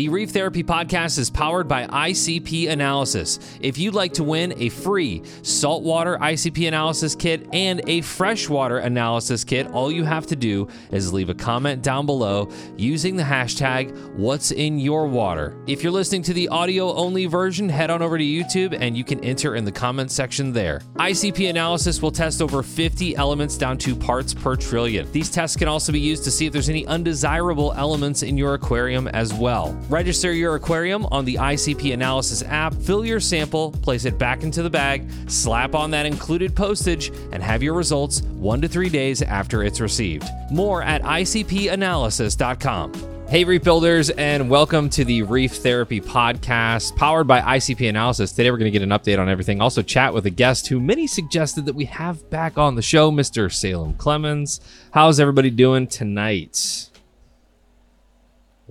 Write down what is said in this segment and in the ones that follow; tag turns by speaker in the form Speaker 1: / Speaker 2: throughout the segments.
Speaker 1: The Reef Therapy Podcast is powered by ICP Analysis. If you'd like to win a free saltwater ICP analysis kit and a freshwater analysis kit, all you have to do is leave a comment down below using the hashtag What's in Your Water. If you're listening to the audio only version, head on over to YouTube and you can enter in the comment section there. ICP Analysis will test over 50 elements down to parts per trillion. These tests can also be used to see if there's any undesirable elements in your aquarium as well. Register your aquarium on the ICP Analysis app, fill your sample, place it back into the bag, slap on that included postage, and have your results one to three days after it's received. More at ICPAnalysis.com. Hey, Reef Builders, and welcome to the Reef Therapy Podcast, powered by ICP Analysis. Today, we're going to get an update on everything. Also, chat with a guest who many suggested that we have back on the show, Mr. Salem Clemens. How's everybody doing tonight?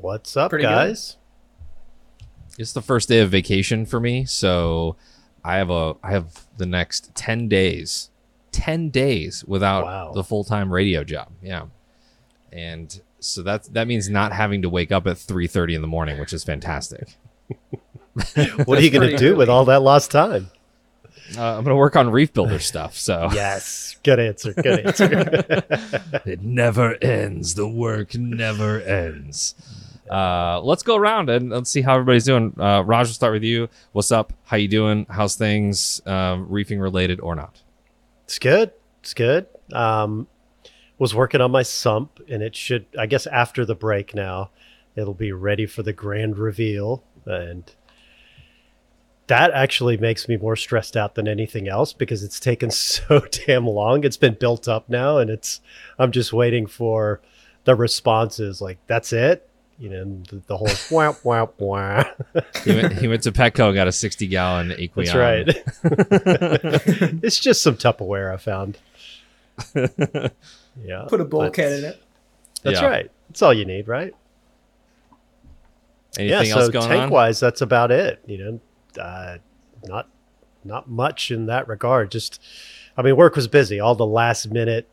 Speaker 2: What's up,
Speaker 3: Pretty
Speaker 2: guys?
Speaker 1: It's the first day of vacation for me, so I have a I have the next ten days, ten days without
Speaker 2: Wow.
Speaker 1: the full time radio job. Yeah, and so that that means not having to wake up at three thirty in the morning, which is fantastic.
Speaker 2: What are you going to do with all that lost time?
Speaker 1: Uh, I'm gonna work on reef builder stuff, so
Speaker 2: Yes, good answer. Good answer.
Speaker 1: it never ends. The work never ends. Uh, let's go around and let's see how everybody's doing. Uh, Raj, we'll start with you. What's up? How you doing? How's things? Um, reefing related or not?
Speaker 2: it's good. It's good. Um, was working on my sump, and it should. I guess after the break now, it'll be ready for the grand reveal, and that actually makes me more stressed out than anything else because it's taken so damn long. It's been built up now, and it's. I'm just waiting for the responses. Like that's it. You know, the, the whole wah wah wah.
Speaker 1: he, went, he went to Petco and got a 60 gallon Aqueon.
Speaker 2: That's right. it's just some Tupperware I found. Yeah.
Speaker 3: Put a bulkhead
Speaker 2: but-
Speaker 3: in it.
Speaker 2: That's
Speaker 1: Yeah.
Speaker 2: right. That's all you need, right?
Speaker 1: Anything
Speaker 2: yeah.
Speaker 1: else
Speaker 2: So
Speaker 1: going
Speaker 2: tank
Speaker 1: on?
Speaker 2: wise, that's about it. You know, uh, not not much in that regard. Just, I mean, work was busy. All the last minute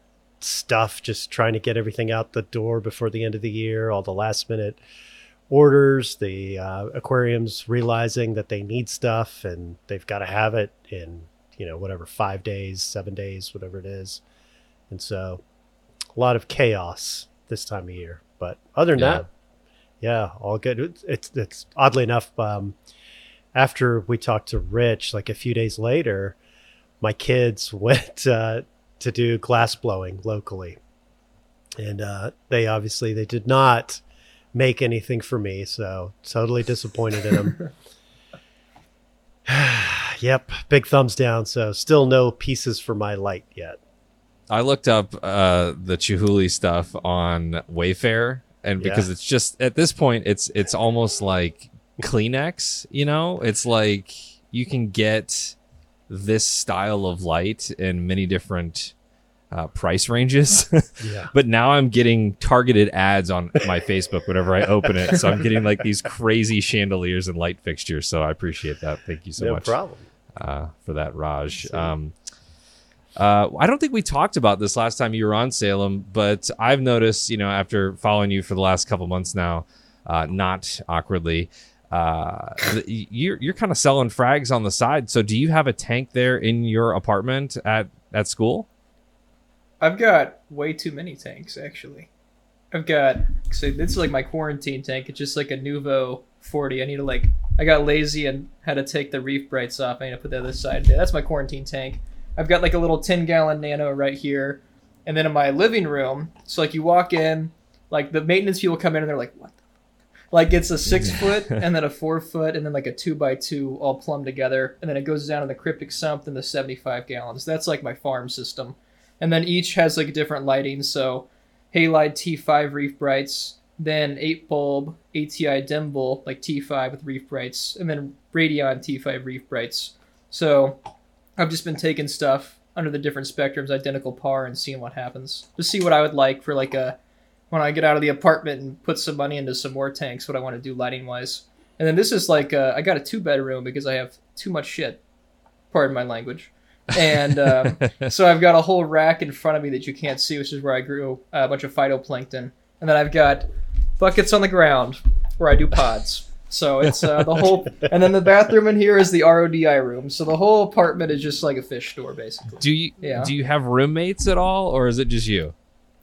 Speaker 2: stuff, just trying to get everything out the door before the end of the year. All the last minute orders. The uh, aquariums realizing that they need stuff and they've got to have it in you know whatever five days, seven days, whatever it is. And so, a lot of chaos this time of year. But other than
Speaker 1: Yeah.
Speaker 2: that, yeah, all good. It's it's, it's oddly enough. Um, after we talked to Rich, like a few days later, my kids went uh, to do glass blowing locally, and uh, they obviously they did not make anything for me, so totally disappointed in them. yep, big thumbs down. So still no pieces for my light yet.
Speaker 1: I looked up uh, the Chihuly stuff on Wayfair, and because
Speaker 2: Yeah.
Speaker 1: it's just at this point, it's it's almost like Kleenex. You know, it's like you can get this style of light in many different uh, price ranges.
Speaker 2: Yeah.
Speaker 1: but now I'm getting targeted ads on my Facebook whenever I open it. So I'm getting like these crazy chandeliers and light fixtures. So I appreciate that. Thank you so much.
Speaker 2: no
Speaker 1: much
Speaker 2: problem.
Speaker 1: uh, for that, Raj. Um, uh, I don't think we talked about this last time you were on Salem, but I've noticed, you know, after following you for the last couple months now, uh, not awkwardly, uh, you're you're kind of selling frags on the side. So, do you have a tank there in your apartment at at school?
Speaker 3: I've got way too many tanks actually. I've got so this is like my quarantine tank. It's just like a Nuvo 40. I need to like I got lazy and had to take the reef brights off. I need to put the other side. there. That's my quarantine tank. I've got like a little 10 gallon nano right here, and then in my living room. So like you walk in, like the maintenance people come in and they're like, what? The? Like it's a six foot and then a four foot and then like a two by two all plumbed together, and then it goes down in the cryptic sump and the 75 gallons. That's like my farm system and then each has like different lighting. So Halide T5 reef brights, then 8 bulb ATI Dimmable like T5 with reef brights, and then Radion T5 reef brights. So I've just been taking stuff under the different spectrums, identical par, and seeing what happens. Just see what I would like for like a when I get out of the apartment and put some money into some more tanks. What I want to do lighting wise. And then this is like uh, I got a two bedroom because I have too much shit. Pardon my language. and um, so I've got a whole rack in front of me that you can't see, which is where I grew a bunch of phytoplankton. And then I've got buckets on the ground, where I do pods. So it's uh, the whole, and then the bathroom in here is the RODI room. So the whole apartment is just like a fish store, basically.
Speaker 1: Do you
Speaker 3: Yeah.
Speaker 1: do you have roommates at all, or is it just you?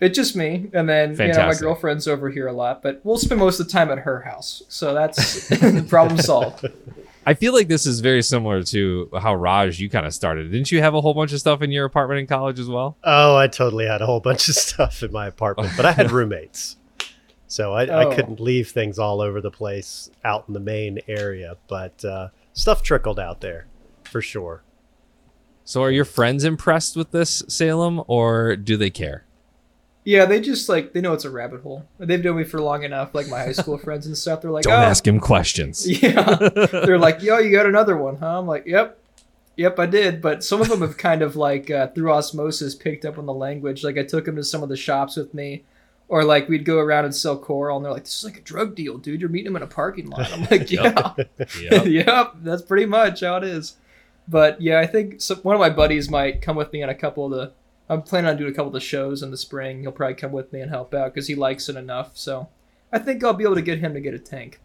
Speaker 3: It's just me, and then you know my girlfriend's over here a lot, but we'll spend most of the time at her house. So that's the problem solved.
Speaker 1: I feel like this is very similar to how Raj you kind of started. Didn't you have a whole bunch of stuff in your apartment in college as well?
Speaker 2: Oh, I totally had a whole bunch of stuff in my apartment, but I had roommates. So I,
Speaker 3: Oh.
Speaker 2: I couldn't leave things all over the place out in the main area, but uh, stuff trickled out there for sure.
Speaker 1: So are your friends impressed with this Salem, or do they care?
Speaker 3: Yeah, they just like they know it's a rabbit hole. They've known me for long enough, like my high school friends and stuff. They're like,
Speaker 1: Don't
Speaker 3: oh,
Speaker 1: ask him questions.
Speaker 3: Yeah. They're like, yo, you got another one, huh? I'm like, yep. Yep, I did. But some of them have kind of like uh, through osmosis picked up on the language. Like I took them to some of the shops with me, or like we'd go around and sell coral, and they're like, "This is like a drug deal, dude. You're meeting them in a parking lot." I'm like, "Yeah,
Speaker 1: Yep.
Speaker 3: yep, that's pretty much how it is." But yeah, I think some, one of my buddies might come with me on a couple of the. I'm planning on doing a couple of the shows in the spring. He'll probably come with me and help out because he likes it enough. So I think I'll be able to get him to get a tank.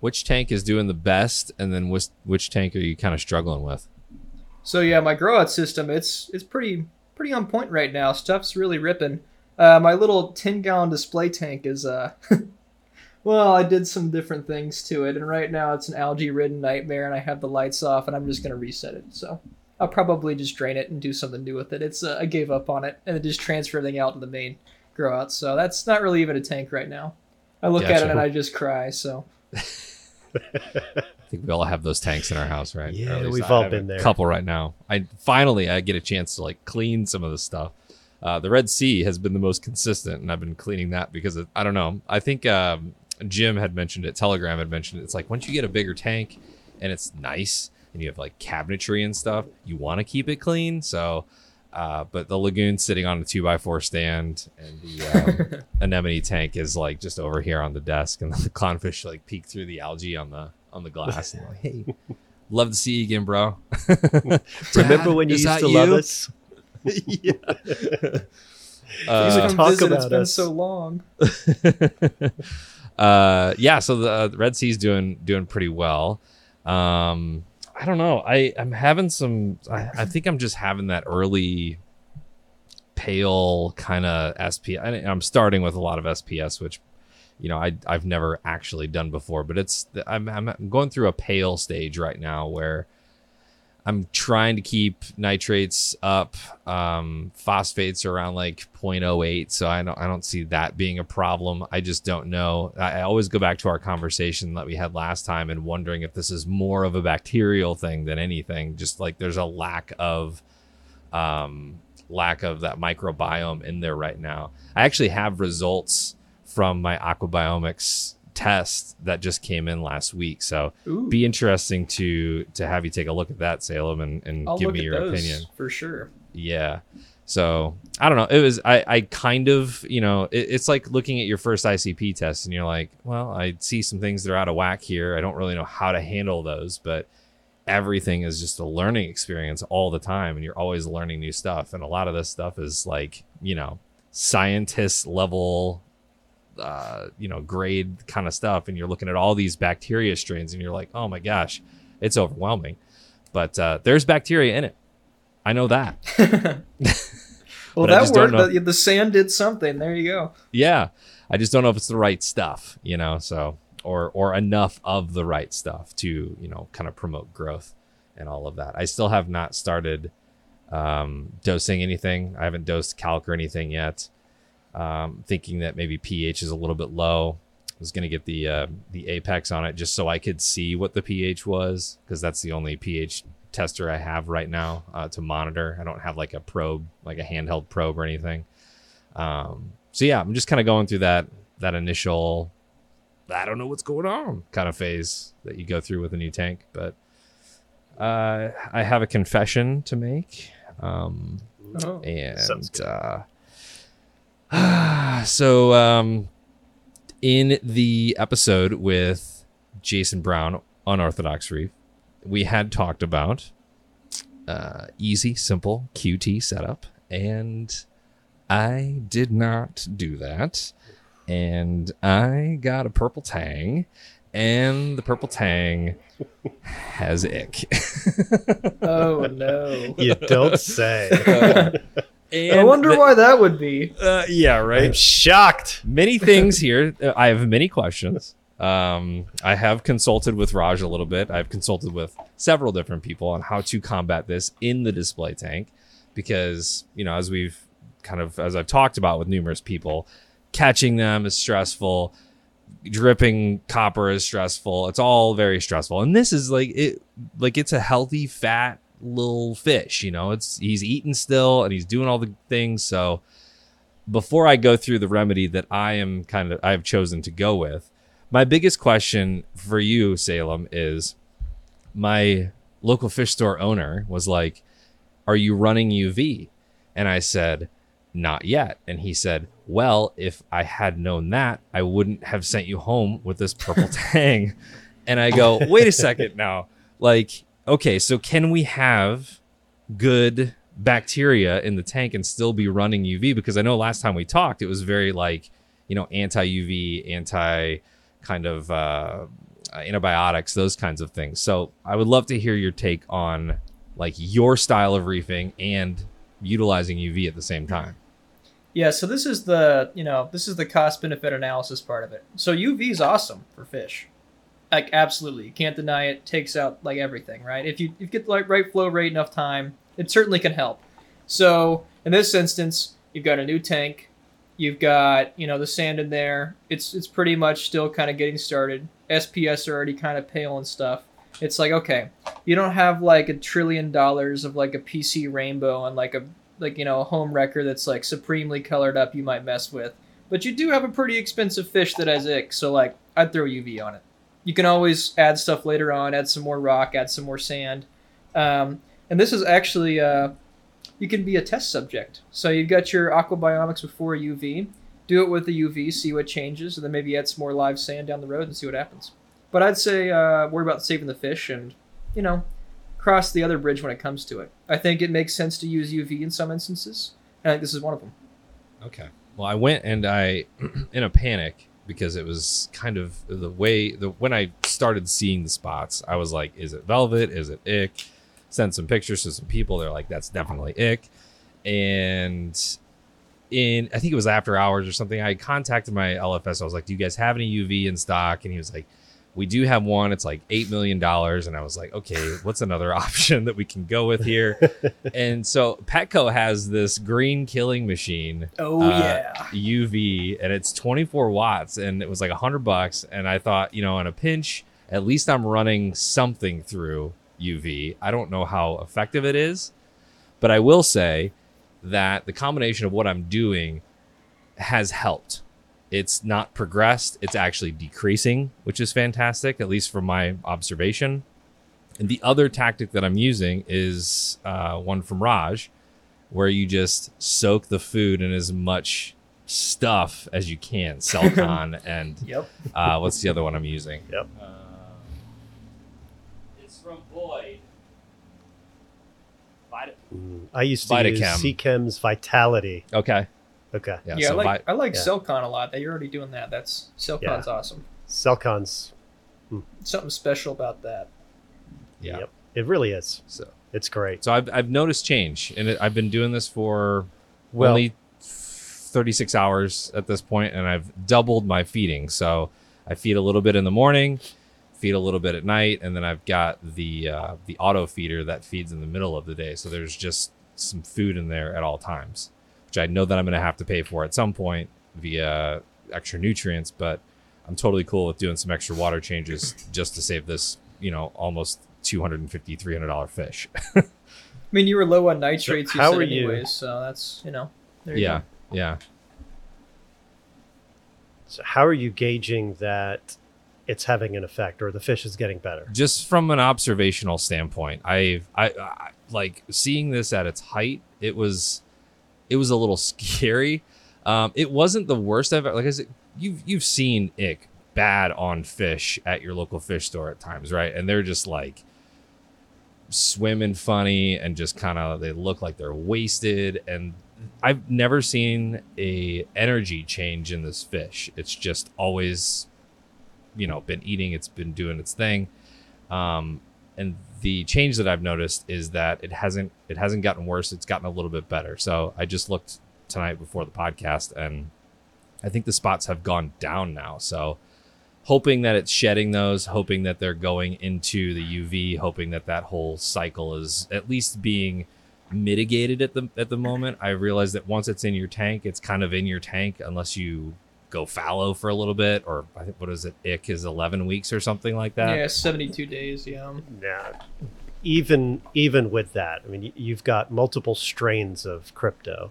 Speaker 1: Which tank is doing the best, and then which which tank are you kind of struggling with?
Speaker 3: So yeah, my grow out system it's it's pretty pretty on point right now. Stuff's really ripping. Uh, my little ten gallon display tank is uh, well, I did some different things to it, and right now it's an algae ridden nightmare, and I have the lights off, and I'm just gonna reset it. So I'll probably just drain it and do something new with it. It's uh, I gave up on it and then just transfer everything out to the main grow out. So that's not really even a tank right now. I look at it and I just cry. So
Speaker 1: I think we all have those tanks in our house, right?
Speaker 2: Yeah,
Speaker 1: Or at least
Speaker 2: we've all been
Speaker 1: a
Speaker 2: there.
Speaker 1: Couple right now. I finally I get a chance to like clean some of the stuff. Uh, the Red Sea has been the most consistent, and I've been cleaning that because it, I don't know. I think um, Jim had mentioned it. Telegram had mentioned it. It's like once you get a bigger tank and it's nice and you have like cabinetry and stuff, you want to keep it clean. So, uh, but the lagoon sitting on a two by four stand and the um, anemone tank is like just over here on the desk, and the clownfish like peek through the algae on the on the glass. And like, hey, love to see you again, bro.
Speaker 2: Remember when you used
Speaker 1: that
Speaker 2: to love us? yeah.
Speaker 1: Uh,
Speaker 3: Please come
Speaker 2: talk
Speaker 3: visit. It's
Speaker 2: about
Speaker 3: been
Speaker 2: us.
Speaker 3: so long.
Speaker 1: uh, yeah, so the, uh, the Red Sea's doing doing pretty well. Um, I don't know. I I'm having some. I, I think I'm just having that early pale kind of SP. I, I'm starting with a lot of SPS, which you know I I've never actually done before, but it's I'm I'm going through a pale stage right now where I'm trying to keep nitrates up. Um, phosphates around like 0.08, so I don't I don't see that being a problem. I just don't know. I, I always go back to our conversation that we had last time and wondering if this is more of a bacterial thing than anything. Just like there's a lack of um, lack of that microbiome in there right now. I actually have results from my aquabiomics test that just came in last week, so
Speaker 3: Ooh.
Speaker 1: be interesting to to have you take a look at that Salem and, and
Speaker 3: I'll
Speaker 1: give me your opinion.
Speaker 3: for sure.
Speaker 1: Yeah. So I don't know. It was I I kind of you know it, it's like looking at your first ICP test and you're like, well, I see some things that are out of whack here. I don't really know how to handle those, but everything is just a learning experience all the time, and you're always learning new stuff. And a lot of this stuff is like you know scientist level uh, you know, grade kind of stuff, and you're looking at all these bacteria strains, and you're like, oh my gosh, it's overwhelming. But uh, there's bacteria in it. I know that.
Speaker 3: Well, that worked. The, the sand did something. There you go.
Speaker 1: Yeah, I just don't know if it's the right stuff, you know. So or or enough of the right stuff to you know kind of promote growth and all of that. I still have not started um, dosing anything. I haven't dosed calc or anything yet. Um, thinking that maybe pH is a little bit low. I was gonna get the uh, the apex on it just so I could see what the pH was because that's the only pH tester I have right now uh, to monitor. I don't have like a probe, like a handheld probe or anything. Um, so yeah, I'm just kind of going through that that initial I don't know what's going on kind of phase that you go through with a new tank. But uh, I have a confession to make. Um,
Speaker 3: Oh.
Speaker 1: and uh, so um, in the episode with Jason Brown, on Orthodox Reef, we had talked about uh, easy, simple QT setup, and I did not do that. and I got a purple tang, and the purple tang has ick.
Speaker 3: Oh no.
Speaker 2: You don't say.
Speaker 1: and
Speaker 3: I wonder
Speaker 1: the-
Speaker 3: why that would be.
Speaker 1: Uh, yeah, right.
Speaker 2: I'm shocked.
Speaker 1: many things here. Uh, I have many questions. Um, I have consulted with Raj a little bit. I've consulted with several different people on how to combat this in the display tank because, you know, as we've kind of, as I've talked about with numerous people, catching them is stressful. Dripping copper is stressful. It's all very stressful. And this is like it, like it's a healthy, fat little fish. You know, it's he's eating still and he's doing all the things. So, before I go through the remedy that I am kind of I have chosen to go with, my biggest question for you, Salem, is my local fish store owner was like, Are you running UV? And I said, Not yet. And he said, Well, if I had known that, I wouldn't have sent you home with this purple tang. And I go, Wait a second now. Like, okay, so can we have good bacteria in the tank and still be running UV because I know last time we talked it was very like you know anti UV anti kind of uh, antibiotics those kinds of things. So I would love to hear your take on like your style of reefing and utilizing UV at the same time.
Speaker 3: Yeah, so this is the you know this is the cost benefit analysis part of it. So UV is awesome for fish, like absolutely, can't deny it. Takes out like everything, right? If you if you get the like, right flow rate enough time, it certainly can help. So in this instance, you've got a new tank, you've got you know the sand in there. It's it's pretty much still kind of getting started. SPS are already kind of pale and stuff. It's like okay, you don't have like a trillion dollars of like a PC rainbow and like a like you know a home wrecker that's like supremely colored up you might mess with but you do have a pretty expensive fish that has ick so like i'd throw uv on it you can always add stuff later on add some more rock add some more sand um, and this is actually uh, you can be a test subject so you've got your aquabiomics before uv do it with the uv see what changes and then maybe add some more live sand down the road and see what happens but i'd say uh, worry about saving the fish and you know cross the other bridge when it comes to it. I think it makes sense to use UV in some instances, and I think this is one of them.
Speaker 1: Okay. Well, I went and I, in a panic, because it was kind of the way the when I started seeing the spots, I was like, "Is it velvet? Is it ick?" Sent some pictures to some people. They're like, "That's definitely ick." And in I think it was after hours or something, I contacted my LFS. I was like, "Do you guys have any UV in stock?" And he was like, "We do have one. It's like eight million dollars." And I was like, "Okay, what's another option that we can go with here?" and so Petco has this green killing machine
Speaker 3: Oh
Speaker 1: Uh,
Speaker 3: yeah,
Speaker 1: UV and it's 24 watts and it was like a hundred bucks. And I thought, you know, in a pinch, at least I'm running something through UV. I don't know how effective it is, but I will say that the combination of what I'm doing has helped. It's not progressed, it's actually decreasing, which is fantastic, at least from my observation. And the other tactic that I'm using is uh, one from Raj, where you just soak the food in as much stuff as you can. Selcon and
Speaker 3: yep.
Speaker 1: uh, what's the other one I'm using?
Speaker 2: Yep.
Speaker 1: Uh, it's from Boyd. Vita-
Speaker 2: I used to use
Speaker 1: Vitachem.
Speaker 2: Seachem's Vitality.
Speaker 1: Okay.
Speaker 2: Okay.
Speaker 1: Yeah.
Speaker 3: Yeah,
Speaker 1: so
Speaker 3: I like
Speaker 1: Vi-
Speaker 3: I like
Speaker 2: yeah.
Speaker 3: Selcon a lot. That you're already doing that. That's Selcon's
Speaker 2: Yeah.
Speaker 3: awesome.
Speaker 2: Selcon's.
Speaker 3: Something special about that.
Speaker 1: yeah.
Speaker 2: Yep. It really is.
Speaker 1: So,
Speaker 2: It's great.
Speaker 1: so I've, I've noticed change, and it, I've been doing this for
Speaker 2: Well-
Speaker 1: only 36 hours at this point, and I've doubled my feeding. So I feed a little bit in the morning, feed a little bit at night, and then I've got the uh, the auto feeder that feeds in the middle of the day. So there's just some food in there at all times, which I know that I'm going to have to pay for at some point via extra nutrients. But I'm totally cool with doing some extra water changes just to save this, you know, almost 250 300 dollar fish.
Speaker 3: I mean, you were low on nitrates.
Speaker 2: So
Speaker 3: you
Speaker 2: how
Speaker 3: said
Speaker 2: are you-
Speaker 3: anyways, so that's you know. There you
Speaker 1: yeah,
Speaker 3: go.
Speaker 1: yeah.
Speaker 2: So how are you gauging that it's having an effect or the fish is getting better?
Speaker 1: just from an observational standpoint i've I, I like seeing this at its height it was it was a little scary um it wasn't the worst i've like i said you've you've seen ick bad on fish at your local fish store at times right and they're just like swimming funny and just kind of they look like they're wasted and I've never seen a energy change in this fish. It's just always, you know, been eating. It's been doing its thing, um, and the change that I've noticed is that it hasn't it hasn't gotten worse. It's gotten a little bit better. So I just looked tonight before the podcast, and I think the spots have gone down now. So hoping that it's shedding those, hoping that they're going into the UV, hoping that that whole cycle is at least being mitigated at the at the moment. I realize that once it's in your tank, it's kind of in your tank unless you go fallow for a little bit or I think what is it? Ick is 11 weeks or something like that.
Speaker 3: Yeah, 72 days, yeah.
Speaker 2: Nah, even even with that, I mean, you've got multiple strains of crypto,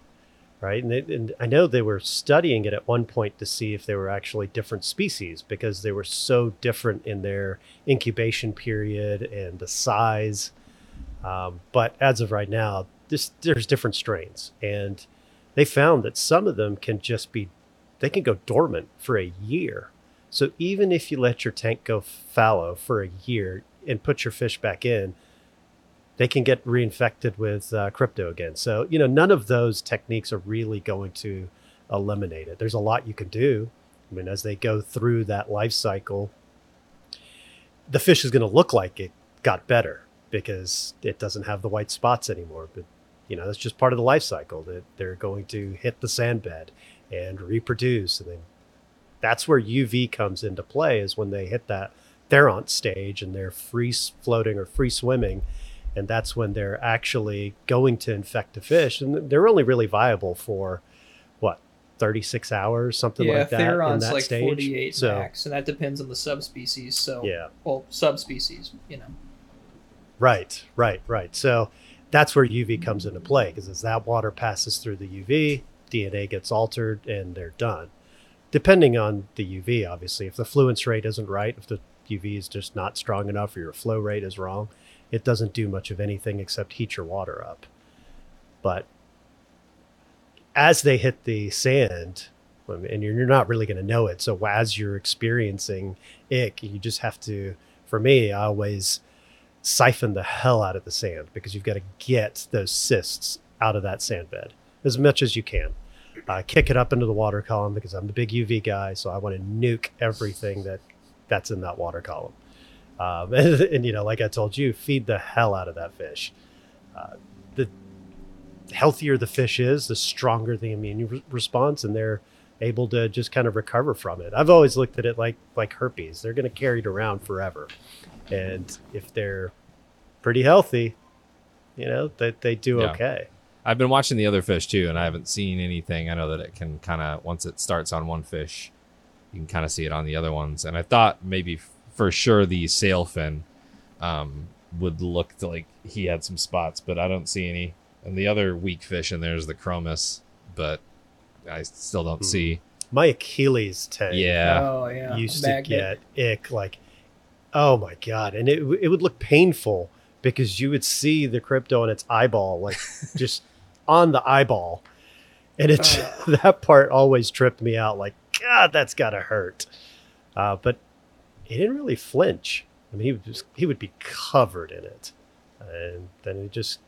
Speaker 2: right? And, they, and I know they were studying it at one point to see if they were actually different species because they were so different in their incubation period and the size. Um, but as of right now, this, there's different strains, and they found that some of them can just be, they can go dormant for a year. So even if you let your tank go fallow for a year and put your fish back in, they can get reinfected with uh, crypto again. So you know, none of those techniques are really going to eliminate it. There's a lot you can do. I mean, as they go through that life cycle, the fish is going to look like it got better because it doesn't have the white spots anymore. But you know, that's just part of the life cycle that they're going to hit the sand bed and reproduce, and then that's where UV comes into play. Is when they hit that theront stage and they're free floating or free swimming, and that's when they're actually going to infect a fish, and they're only really viable for what 36 hours, something
Speaker 3: yeah,
Speaker 2: like that in
Speaker 3: theronts
Speaker 2: that
Speaker 3: like
Speaker 2: stage.
Speaker 3: 48
Speaker 2: so
Speaker 3: max, and that depends on the subspecies. So,
Speaker 2: yeah.
Speaker 3: well, subspecies, you know.
Speaker 2: Right, right, right. So that's where UV comes into play because as that water passes through the UV, DNA gets altered and they're done. Depending on the UV, obviously, if the fluence rate isn't right, if the UV is just not strong enough or your flow rate is wrong, it doesn't do much of anything except heat your water up. But as they hit the sand, and you're not really going to know it. So as you're experiencing ick, you just have to. For me, I always siphon the hell out of the sand because you've got to get those cysts out of that sand bed as much as you can. Uh, kick it up into the water column because I'm a big UV guy, so I want to nuke everything that that's in that water column. Um, and, and, you know, like I told you, feed the hell out of that fish. Uh, the healthier the fish is, the stronger the immune re- response, and they're able to just kind of recover from it. I've always looked at it like like herpes; they're going to carry it around forever, and if they're pretty healthy, you know, that they, they do
Speaker 1: Yeah.
Speaker 2: okay.
Speaker 1: I've been watching the other fish too, and I haven't seen anything. I know that it can kind of once it starts on one fish, you can kind of see it on the other ones. And I thought maybe f- for sure the sailfin um, would look to like he had some spots, but I don't see any. And the other weak fish in there is the chromis, but I still don't
Speaker 2: Hmm.
Speaker 1: see.
Speaker 2: My Achilles tang
Speaker 1: Yeah,
Speaker 3: Oh, yeah.
Speaker 2: used to
Speaker 3: Magnet.
Speaker 2: get ick like, oh my god, and it it would look painful because you would see the crypto on its eyeball, like just on the eyeball, and it that part always tripped me out. Like, God, that's gotta hurt. Uh, but he didn't really flinch. I mean, he would just, he would be covered in it, and then he just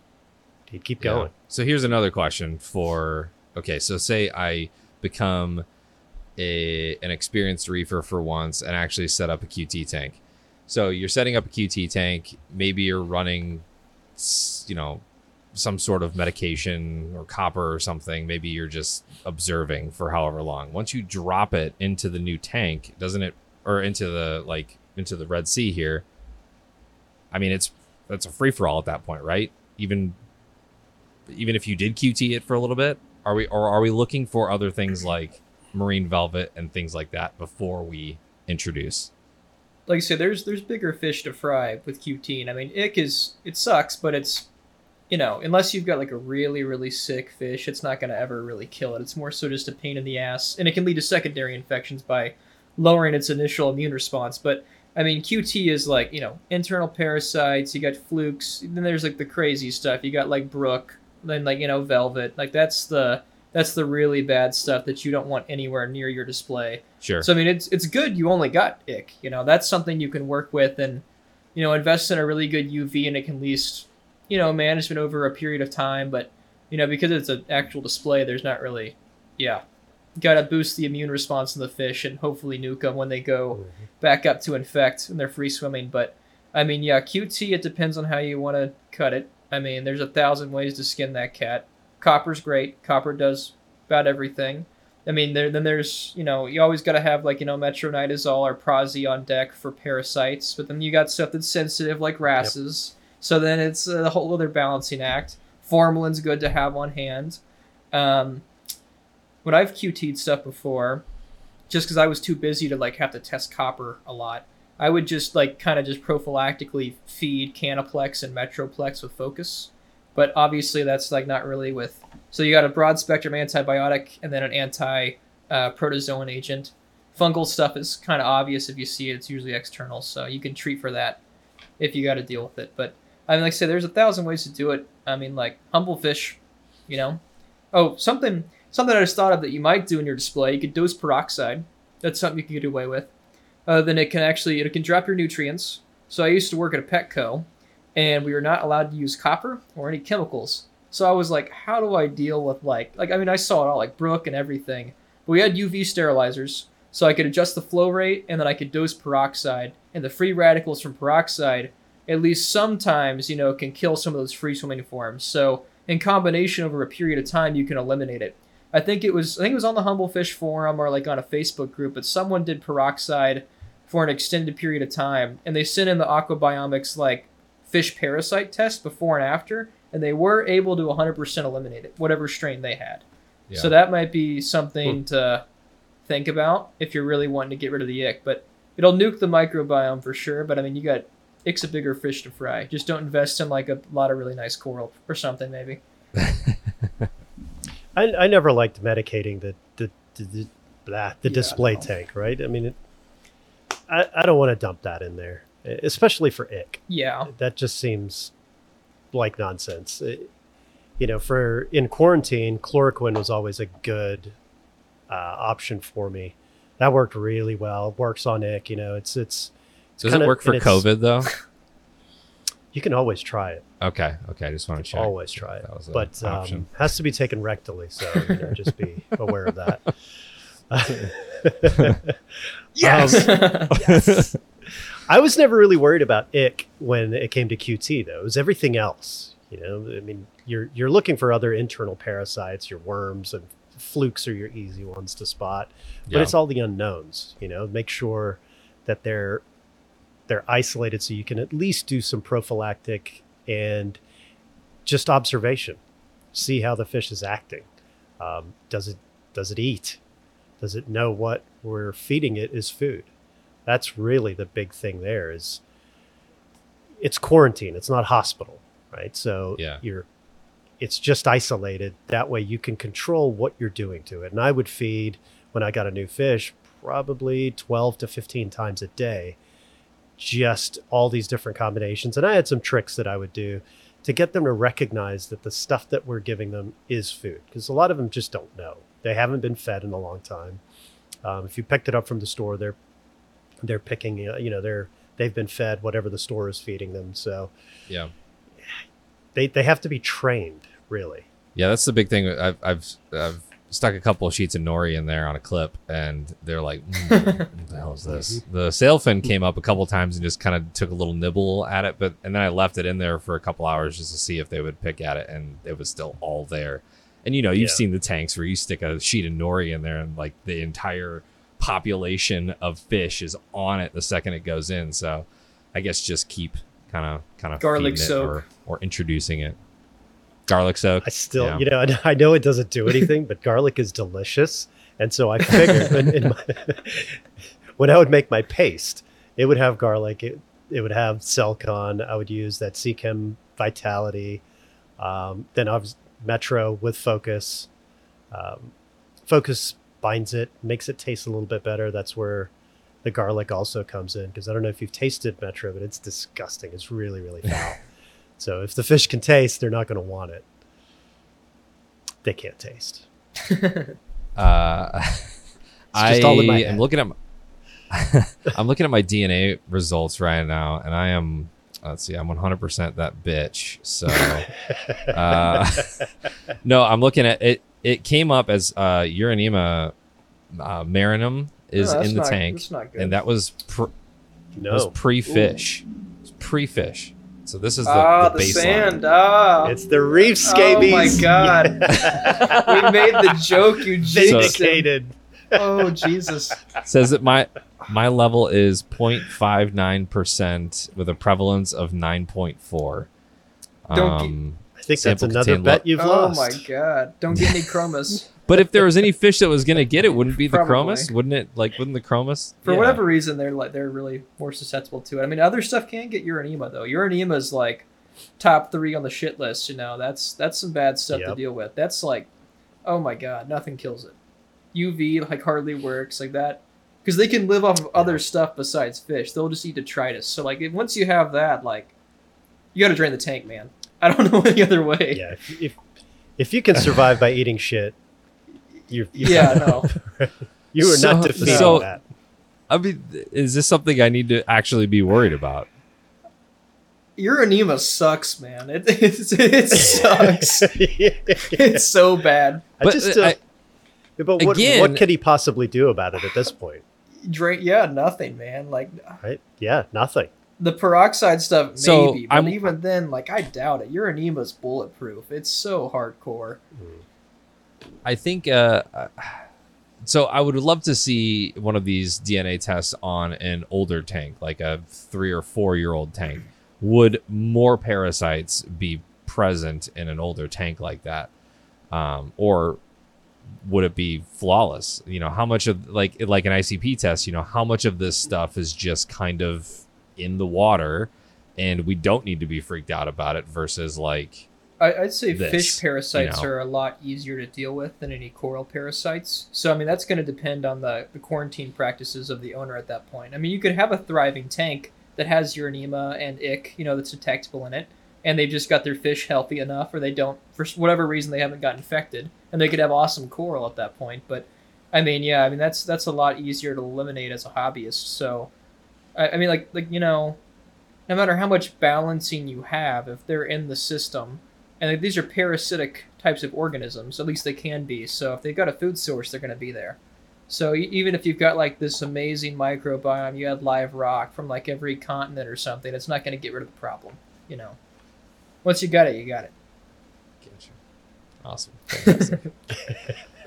Speaker 2: he'd keep
Speaker 1: Yeah.
Speaker 2: going.
Speaker 1: So here's another question for okay, so say I become a an experienced reefer for once and actually set up a QT tank. So you're setting up a QT tank, maybe you're running you know some sort of medication or copper or something, maybe you're just observing for however long. Once you drop it into the new tank, doesn't it or into the like into the Red Sea here, I mean it's it's a free for all at that point, right? Even even if you did QT it for a little bit, are we or are we looking for other things like marine velvet and things like that before we introduce?
Speaker 3: like I said, there's there's bigger fish to fry with Q10. I mean, ick is it sucks, but it's you know unless you've got like a really really sick fish, it's not going to ever really kill it. It's more so just a pain in the ass, and it can lead to secondary infections by lowering its initial immune response. But I mean, QT is like you know internal parasites. You got flukes. Then there's like the crazy stuff. You got like Brook. Then like you know Velvet. Like that's the that's the really bad stuff that you don't want anywhere near your display.
Speaker 1: Sure.
Speaker 3: So I mean, it's it's good you only got ick. You know, that's something you can work with and you know invest in a really good UV and it can at least you know management over a period of time. But you know, because it's an actual display. There's not really, yeah, got to boost the immune response in the fish and hopefully nuke them when they go
Speaker 2: Mm-hmm.
Speaker 3: back up to infect and they're free swimming. But I mean, yeah, QT. It depends on how you want to cut it. I mean, there's a thousand ways to skin that cat. Copper's great. Copper does about everything. I mean, there then there's you know you always got to have like you know metronidazole or Prazi on deck for parasites, but then you got stuff that's sensitive like wrasses. So then it's a whole other balancing act. Formalin's good to have on hand. Um, when I've QT'd stuff before, just because I was too busy to like have to test copper a lot, I would just like kind of just prophylactically feed KanaPlex and MetroPlex with Focus. But obviously, that's like not really with. So you got a broad spectrum antibiotic and then an anti uh, protozoan agent. Fungal stuff is kind of obvious if you see it. It's usually external, so you can treat for that if you got to deal with it. But I mean, like I say, there's a thousand ways to do it. I mean, like humble fish, you know. Oh, something something I just thought of that you might do in your display. You could dose peroxide. That's something you can get away with. Uh, then it can actually it can drop your nutrients. So I used to work at a Petco, and we were not allowed to use copper or any chemicals. So I was like, how do I deal with like like I mean I saw it all like Brook and everything. But we had UV sterilizers, so I could adjust the flow rate and then I could dose peroxide. And the free radicals from peroxide, at least sometimes, you know, can kill some of those free swimming forms. So in combination over a period of time, you can eliminate it. I think it was I think it was on the Humble Fish forum or like on a Facebook group, but someone did peroxide for an extended period of time, and they sent in the Aquabiomics like fish parasite test before and after, and they were able to 100% eliminate it, whatever strain they had.
Speaker 1: Yeah.
Speaker 3: So that might be something to think about if you're really wanting to get rid of the ick. But it'll nuke the microbiome for sure. But I mean, you got ick's a bigger fish to fry. Just don't invest in like a lot of really nice coral or something, maybe.
Speaker 2: I, I never liked medicating the the the, the, blah, the
Speaker 3: Yeah,
Speaker 2: display tank, right? I mean, it, I I don't want to dump that in there, especially for ick.
Speaker 3: Yeah.
Speaker 2: That just seems like nonsense. It- you know, for in quarantine, chloroquine was always a good uh, option for me. That worked really well. Works on ick. You know, it's it's.
Speaker 1: Does
Speaker 2: kinda-
Speaker 1: it work for COVID though?
Speaker 2: You can always try it.
Speaker 1: Okay, okay. I just want to check.
Speaker 2: Always try it,
Speaker 1: That was an
Speaker 2: but um, has to be taken rectally. So you know, just be aware of that.
Speaker 1: Yes!
Speaker 2: yes. I was never really worried about ick when it came to QT though. It was everything else. You know, I mean, you're you're looking for other internal parasites, your worms and flukes are your easy ones to spot. But
Speaker 1: Yeah.
Speaker 2: it's all the unknowns. You know, make sure that they're they're isolated so you can at least do some prophylactic and just observation. See how the fish is acting. Um, does it does it eat? Does it know what we're feeding it is food? That's really the big thing there is it's quarantine, it's not hospital, right? So
Speaker 1: Yeah.
Speaker 2: you're it's just isolated. That way you can control what you're doing to it. And I would feed when I got a new fish probably 12 to 15 times a day just all these different combinations. And I had some tricks that I would do to get them to recognize that the stuff that we're giving them is food because a lot of them just don't know. They haven't been fed in a long time. Um, if you picked it up from the store, they're they're picking, uh, you know, they're they've been fed whatever the store is feeding them. So
Speaker 1: yeah.
Speaker 2: they they have to be trained really.
Speaker 1: Yeah, that's the big thing. I've, I've, I've stuck a couple of sheets of nori in there on a clip, and they're like, "Mm, "What the hell is this?" The sailfin came up a couple times and just kind of took a little nibble at it, but and then I left it in there for a couple hours just to see if they would pick at it, and it was still all there. And you know, you've
Speaker 2: Yeah.
Speaker 1: seen the tanks where you stick a sheet of nori in there, and like the entire population of fish is on it the second it goes in. So, I guess just keep kind of kind of
Speaker 3: Garlic
Speaker 1: feeding it
Speaker 3: soak.
Speaker 1: or, or introducing it. Garlic soak.
Speaker 2: I still,
Speaker 1: Yeah.
Speaker 2: you know, I know it doesn't do anything, but garlic is delicious, and so I figured when, in my, when I would make my paste, it would have garlic. It, it would have Selcon. I would use that Seachem Vitality. Um, then I was Metro with Focus. Um, Focus binds it, makes it taste a little bit better. That's where the garlic also comes in because I don't know if you've tasted Metro, but it's disgusting. It's really, really foul. so if the fish can taste, they're not going to want it. They can't taste.
Speaker 1: Uh, I
Speaker 2: just all in my
Speaker 1: am looking at. My, I'm looking at my DNA results right now, and I am let's see. I'm 100% that bitch. So, uh, no, I'm looking at it. It came up as uh, Uronema uh, marinum is
Speaker 3: Oh, that's
Speaker 1: in the
Speaker 3: not-
Speaker 1: tank,
Speaker 3: that's not good.
Speaker 1: and that was pr- was
Speaker 2: No,
Speaker 1: pre-fish. It's pre-fish. So this is the,
Speaker 3: ah,
Speaker 1: the
Speaker 3: the,
Speaker 1: baseline.
Speaker 3: sand. Ah,
Speaker 2: it's the reef scabies.
Speaker 3: Oh my God. we made the joke. You jinxed him.
Speaker 2: Vindicated.
Speaker 3: Oh Jesus.
Speaker 1: says that my my level is 0.59% with a prevalence of 9.4.
Speaker 3: Don't gi-
Speaker 1: Um,
Speaker 2: I think that's another bet
Speaker 1: lo-
Speaker 2: you've
Speaker 3: oh
Speaker 2: lost.
Speaker 3: Oh my God. Don't get any chromis.
Speaker 1: But if there was any fish that was going to get it, wouldn't it be the
Speaker 3: Probably.
Speaker 1: chromis? Wouldn't it? Like, wouldn't the chromis?
Speaker 3: For
Speaker 1: Yeah.
Speaker 3: whatever reason, they're like they're really more susceptible to it. I mean, other stuff can get Uronema though. Uronema is like top three on the shit list. You know, that's that's some bad stuff to deal with. That's like, oh my god, nothing kills it. UV like hardly works like that because they can live off of other stuff besides fish. They'll just eat detritus. So like, once you have that, like, you got to drain the tank, man. I don't know any other way.
Speaker 2: Yeah, if, if if you can survive by eating shit, you're, you're
Speaker 3: Yeah, no.
Speaker 2: you are
Speaker 1: So-
Speaker 2: not defeating
Speaker 1: so-
Speaker 2: that.
Speaker 1: I mean, is this something I need to actually be worried about?
Speaker 3: Uronema sucks, man. It it, it sucks. it's so bad.
Speaker 2: I
Speaker 1: But,
Speaker 2: just
Speaker 1: uh, I-
Speaker 2: but what,
Speaker 1: again-
Speaker 2: what could he possibly do about it at this point?
Speaker 3: Drain, yeah, nothing, man. Like
Speaker 2: Right? Yeah, nothing.
Speaker 3: the peroxide stuff,
Speaker 1: So,
Speaker 3: maybe, but
Speaker 1: I'm-
Speaker 3: even then, like I doubt it. Your Uronema's bulletproof. It's so hardcore.
Speaker 1: I think uh so I would love to see one of these DNA tests on an older tank, like a 3 or 4 year old tank. Would more parasites be present in an older tank like that? Um or would it be flawless? You know, how much of like like an ICP test, you know, how much of this stuff is just kind of in the water and we don't need to be freaked out about it versus like
Speaker 3: I, I'd say
Speaker 1: This,
Speaker 3: fish parasites
Speaker 1: you know.
Speaker 3: are a lot easier to deal with than any coral parasites. So I mean, that's going to depend on the, the quarantine practices of the owner at that point. I mean, you could have a thriving tank that has Uronema and ick, you know, that's detectable in it, and they've just got their fish healthy enough, or they don't, for whatever reason, they haven't got infected, and they could have awesome coral at that point. But I mean, yeah, I mean that's that's a lot easier to eliminate as a hobbyist. So I, I mean, like like you know, no matter how much balancing you have, if they're in the system, and like, these are parasitic types of organisms, at least they can be. So if they've got a food source, they're going to be there. So e- even if you've got like this amazing microbiome, you had live rock from like every continent or something, it's not going to get rid of the problem. You know, once you got it, you got it.
Speaker 1: gotcha. awesome.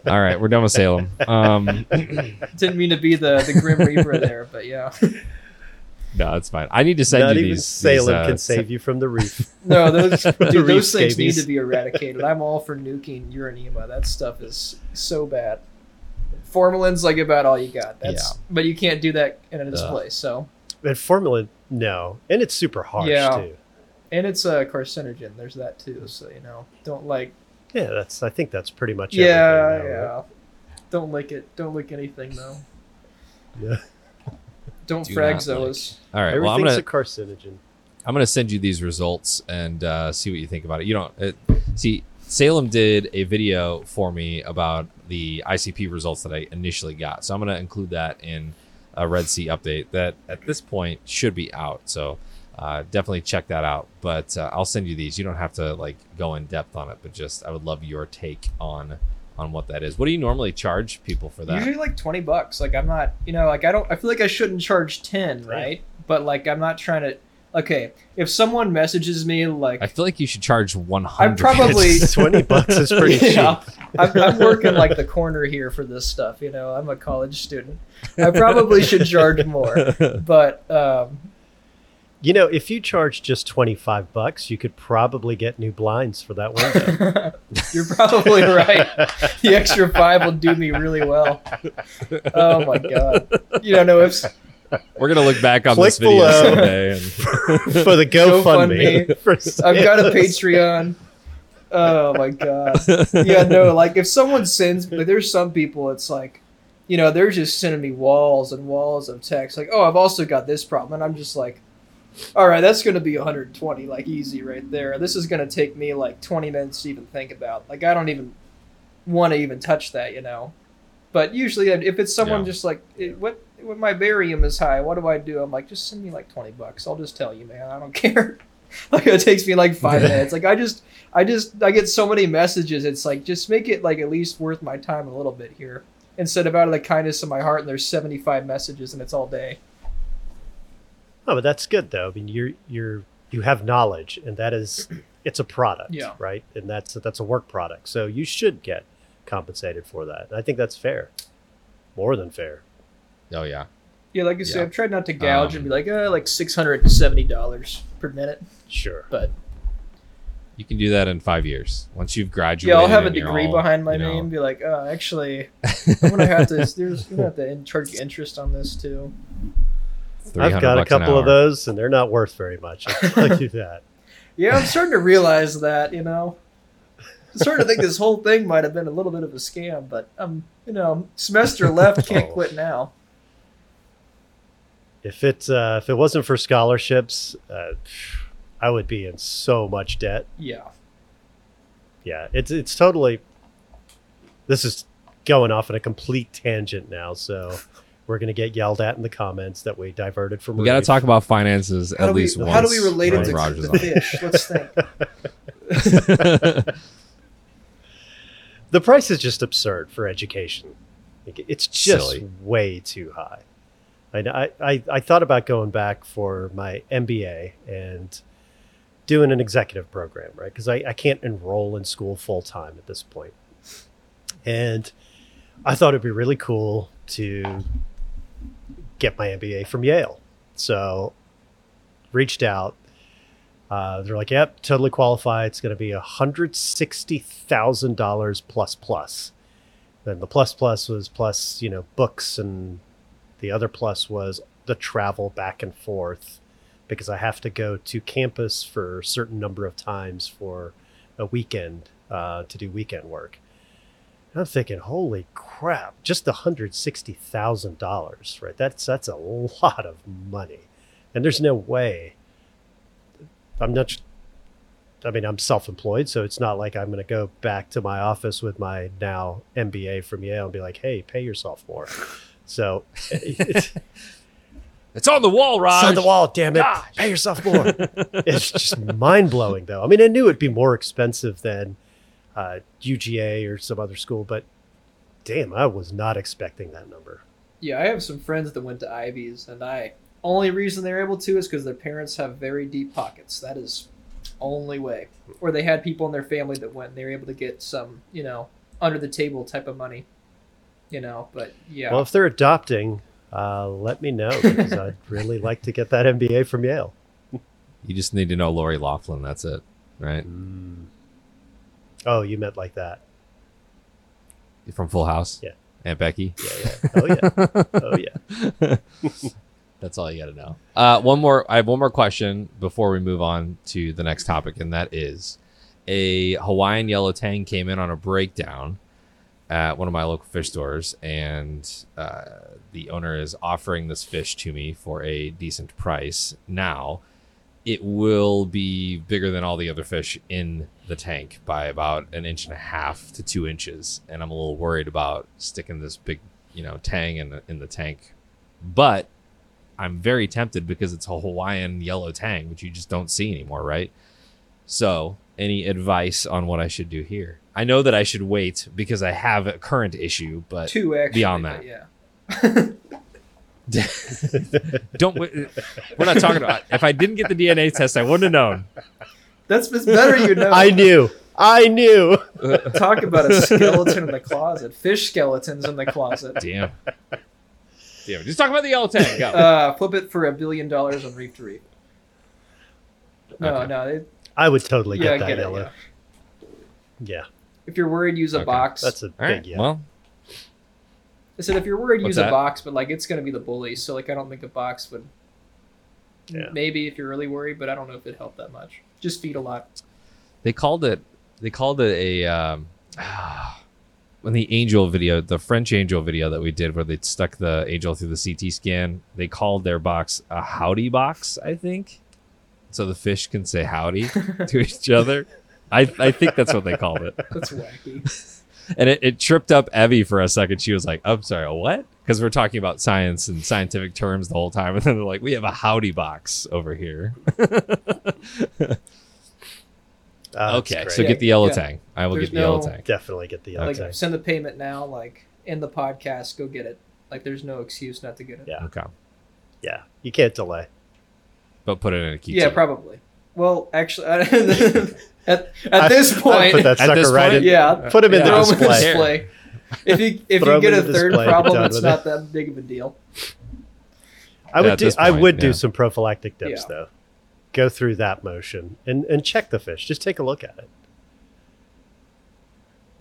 Speaker 1: All right, we're done with Salem. Um
Speaker 3: Didn't mean to be the the grim reaper there, but yeah.
Speaker 1: No, it's fine. I need to send
Speaker 2: Not
Speaker 1: you
Speaker 2: even
Speaker 1: these.
Speaker 2: Salem
Speaker 1: these, uh,
Speaker 2: can save you from the reef.
Speaker 3: No, those dude, those things need to be eradicated. I'm all for nuking Uronema. That stuff is so bad. Formalin's like about all you got. That's
Speaker 1: Yeah.
Speaker 3: but you can't do that in a display. So
Speaker 2: And formalin, no, and it's super harsh
Speaker 3: Yeah.
Speaker 2: too.
Speaker 3: and it's a carcinogen. There's that too. So you know, don't like.
Speaker 2: Yeah, that's. I think that's pretty much.
Speaker 3: Yeah,
Speaker 2: everything now,
Speaker 3: yeah.
Speaker 2: right?
Speaker 3: Don't lick it. Don't lick anything though.
Speaker 2: Yeah.
Speaker 3: Don't
Speaker 1: Do
Speaker 3: frag
Speaker 1: not
Speaker 3: zoas.
Speaker 1: All right. Well, I'm
Speaker 2: Everything's
Speaker 1: gonna
Speaker 2: a carcinogen.
Speaker 1: I'm gonna send you these results and uh, see what you think about it. You don't it, see Salem did a video for me about the ICP results that I initially got, so I'm gonna include that in a Red Sea update that at this point should be out. So uh, definitely check that out. But uh, I'll send you these. You don't have to like go in depth on it, but just I would love your take on on what that is. What do you normally charge people for that?
Speaker 3: Usually like twenty bucks. Like I'm not, you know, like I don't. I feel like I shouldn't charge ten, right? But like I'm not trying to. Okay, if someone messages me like
Speaker 1: I feel like you should charge 100.
Speaker 3: I'm probably-
Speaker 2: twenty bucks is pretty
Speaker 3: Yeah.
Speaker 2: cheap.
Speaker 3: I'm, I'm working like the corner here for this stuff. You know, I'm a college student. I probably should charge more, but um,
Speaker 2: You know, if you charge just twenty five bucks, you could probably get new blinds for that window.
Speaker 3: you're probably right. The extra five will do me really well. Oh my god! You don't know if
Speaker 1: We're gonna look back on
Speaker 2: Click
Speaker 1: this video
Speaker 2: below.
Speaker 1: someday. And
Speaker 2: for the GoFundMe.
Speaker 3: GoFundMe. I've got a. Patreon. Oh my god. Yeah, no, like if someone sends like there's some people it's like you know, they're just sending me walls and walls of text like, "Oh, I've also got this problem." And I'm just like, "All right, that's going to be 120 like easy right there. This is going to take me like 20 minutes to even think about. Like I don't even want to even touch that, you know." But usually if it's someone
Speaker 1: Yeah.
Speaker 3: just like, it, "What when my barium is high, what do I do? I'm like, just send me like twenty bucks. I'll just tell you, man. I don't care. like it takes me like five minutes. Like I just, I just, I get so many messages. It's like just make it like at least worth my time a little bit here, instead of out of the kindness of my heart. And there's seventy five messages and it's all day.
Speaker 2: Oh, but that's good though. I mean, you're you're you have knowledge, and that is it's a product,
Speaker 3: Yeah.
Speaker 2: right? And that's that's a work product, so you should get compensated for that. And I think that's fair, more than fair.
Speaker 1: Oh yeah.
Speaker 3: Yeah, like I said,
Speaker 1: Yeah.
Speaker 3: I've tried not to gouge
Speaker 1: Um,
Speaker 3: and be like, uh, like six hundred and seventy dollars per minute.
Speaker 2: Sure.
Speaker 3: But
Speaker 1: You can do that in five years once you've graduated.
Speaker 3: yeah, I'll have a degree
Speaker 1: all,
Speaker 3: behind my
Speaker 1: you know-
Speaker 3: name. Be like, uh, actually, I'm gonna have to. There's gonna have to in- charge interest on this too.
Speaker 2: I've got a couple of those, and they're not worth very much. I'll tell you that.
Speaker 3: Yeah, I'm starting to realize that. You know, I'm starting to think this whole thing might have been a little bit of a scam. But um, you know, semester left, can't
Speaker 2: Oh.
Speaker 3: quit now.
Speaker 2: If it uh, if it wasn't for scholarships, uh, I would be in so much debt.
Speaker 3: Yeah.
Speaker 2: Yeah, it's it's totally. This is going off on a complete tangent now, so we're gonna get yelled at in the comments that we diverted from.
Speaker 1: We got to talk about finances
Speaker 3: How
Speaker 1: at
Speaker 3: do we
Speaker 1: least once.
Speaker 3: how do we relate it
Speaker 1: when
Speaker 3: to
Speaker 1: Roger's
Speaker 3: the
Speaker 1: on.
Speaker 3: fish? Let's think.
Speaker 2: the price is just absurd for education. It's just
Speaker 1: Silly.
Speaker 2: way too high. I, I, I, I thought about going back for my MBA and doing an executive program, right? Because I, I can't enroll in school full time at this point. And I thought it'd be really cool to get my MBA from Yale. So reached out. Uh, they're like, "Yep, totally qualified. It's going to be a hundred sixty thousand dollars plus plus." Then the plus plus was plus, you know, books, and the other plus was the travel back and forth because I have to go to campus for a certain number of times for a weekend uh, to do weekend work. And I'm thinking, holy crap, just hundred sixty thousand dollars, right? That's that's a lot of money, and there's no way. I'm not. I mean, I'm self-employed, so it's not like I'm going to go back to my office with my now MBA from Yale and be like, "Hey, pay yourself more." So it's
Speaker 1: It's on the wall, Raj.
Speaker 2: on the wall. Damn it,
Speaker 1: Gosh.
Speaker 2: pay yourself more. it's just mind blowing, though. I mean, I knew it'd be more expensive than uh, UGA or some other school, but damn, I was not expecting that number.
Speaker 3: Yeah, I have some friends that went to Ivies, and I only reason they're able to is because their parents have very deep pockets. That is only way. Or they had people in their family that went, and they were able to get some, you know, under the table type of money. You know, but yeah,
Speaker 2: Well, if they're adopting, uh, let me know because I'd really like to get that MBA from Yale.
Speaker 1: You just need to know Lori Laughlin. That's it, right?
Speaker 2: Oh, you meant like that?
Speaker 1: From Full House.
Speaker 2: Yeah.
Speaker 1: Aunt Becky.
Speaker 2: Yeah, yeah. Oh yeah. Oh yeah.
Speaker 1: That's all you got to know. Uh, one more. I have one more question before we move on to the next topic, and that is a Hawaiian yellow tang came in on a breakdown at one of my local fish stores, and uh, the owner is offering this fish to me for a decent price. Now, it will be bigger than all the other fish in the tank by about an inch and a half to two inches, and I'm a little worried about sticking this big, you know, tang in the, in the tank. But I'm very tempted because it's a Hawaiian yellow tang, which you just don't see anymore, right? So, any advice on what I should do here? I know that I should wait because I have a current issue, but
Speaker 3: two actually.
Speaker 1: beyond that.
Speaker 3: yeah.
Speaker 1: don't. We're not talking about. If I didn't get the DNA test, I wouldn't have known.
Speaker 3: That's it's better you know.
Speaker 2: I knew. I knew.
Speaker 3: Talk about a skeleton in the closet. Fish skeletons in the closet.
Speaker 1: Damn. Damn. Just talk about the yellow tang. Go.
Speaker 3: Uh, flip it for a billion dollars on Reef to Reef. No,
Speaker 1: Okay.
Speaker 3: no. It,
Speaker 2: I would totally
Speaker 3: yeah,
Speaker 2: get that
Speaker 3: get it.
Speaker 2: yellow.
Speaker 3: Yeah.
Speaker 2: Yeah,
Speaker 3: If you're worried, use a
Speaker 1: Okay.
Speaker 3: box.
Speaker 2: that's a
Speaker 1: All right.
Speaker 2: big yeah.
Speaker 1: Well,
Speaker 3: I said if you're worried,
Speaker 1: What's
Speaker 3: use
Speaker 1: that?
Speaker 3: a box, but like it's gonna be the bully. So like I don't think a box would.
Speaker 2: Yeah.
Speaker 3: Maybe if you're really worried, but I don't know if it helped that much. Just feed a lot.
Speaker 1: they called it. They called it a. Um, when the angel video, the French angel video that we did, where they stuck the angel through the CT scan, they called their box a howdy box. I think, so the fish can say howdy to each other. I I think that's what they called it.
Speaker 3: That's wacky.
Speaker 1: and it, it tripped up Evie for a second. She was like, "I'm sorry, what?" Because we're talking about science and scientific terms the whole time, and then they're like, "We have a howdy box over here."
Speaker 2: Uh,
Speaker 1: okay, so
Speaker 3: Yeah,
Speaker 1: get the yellow
Speaker 3: yeah.
Speaker 1: tang. I will
Speaker 3: There's
Speaker 1: get the yellow
Speaker 3: no-
Speaker 1: tang.
Speaker 2: definitely get the yellow
Speaker 3: like
Speaker 2: tang.
Speaker 3: send the payment now. Like in the podcast, go get it. Like there's no excuse not to get it.
Speaker 2: Yeah.
Speaker 1: Okay,
Speaker 2: Yeah, you can't delay.
Speaker 1: but put it in a key.
Speaker 3: Yeah,
Speaker 1: too.
Speaker 3: probably. Well, actually, at at
Speaker 2: I-
Speaker 3: this
Speaker 2: I'd
Speaker 3: point,
Speaker 2: put that sucker right
Speaker 1: point,
Speaker 2: in.
Speaker 3: yeah,
Speaker 2: Put him in
Speaker 1: Yeah.
Speaker 2: the
Speaker 3: throw 'em
Speaker 2: display.
Speaker 3: display. If you if
Speaker 2: Throw
Speaker 3: you
Speaker 2: 'em
Speaker 3: get a third
Speaker 2: display,
Speaker 3: problem, it's
Speaker 2: with
Speaker 3: not that big of a deal.
Speaker 2: I
Speaker 1: Yeah,
Speaker 2: would
Speaker 1: at
Speaker 2: do.
Speaker 1: this
Speaker 2: I
Speaker 1: point,
Speaker 2: would do some prophylactic dips
Speaker 3: Yeah.
Speaker 2: though. Go through that motion and and check the fish. Just take a look at it.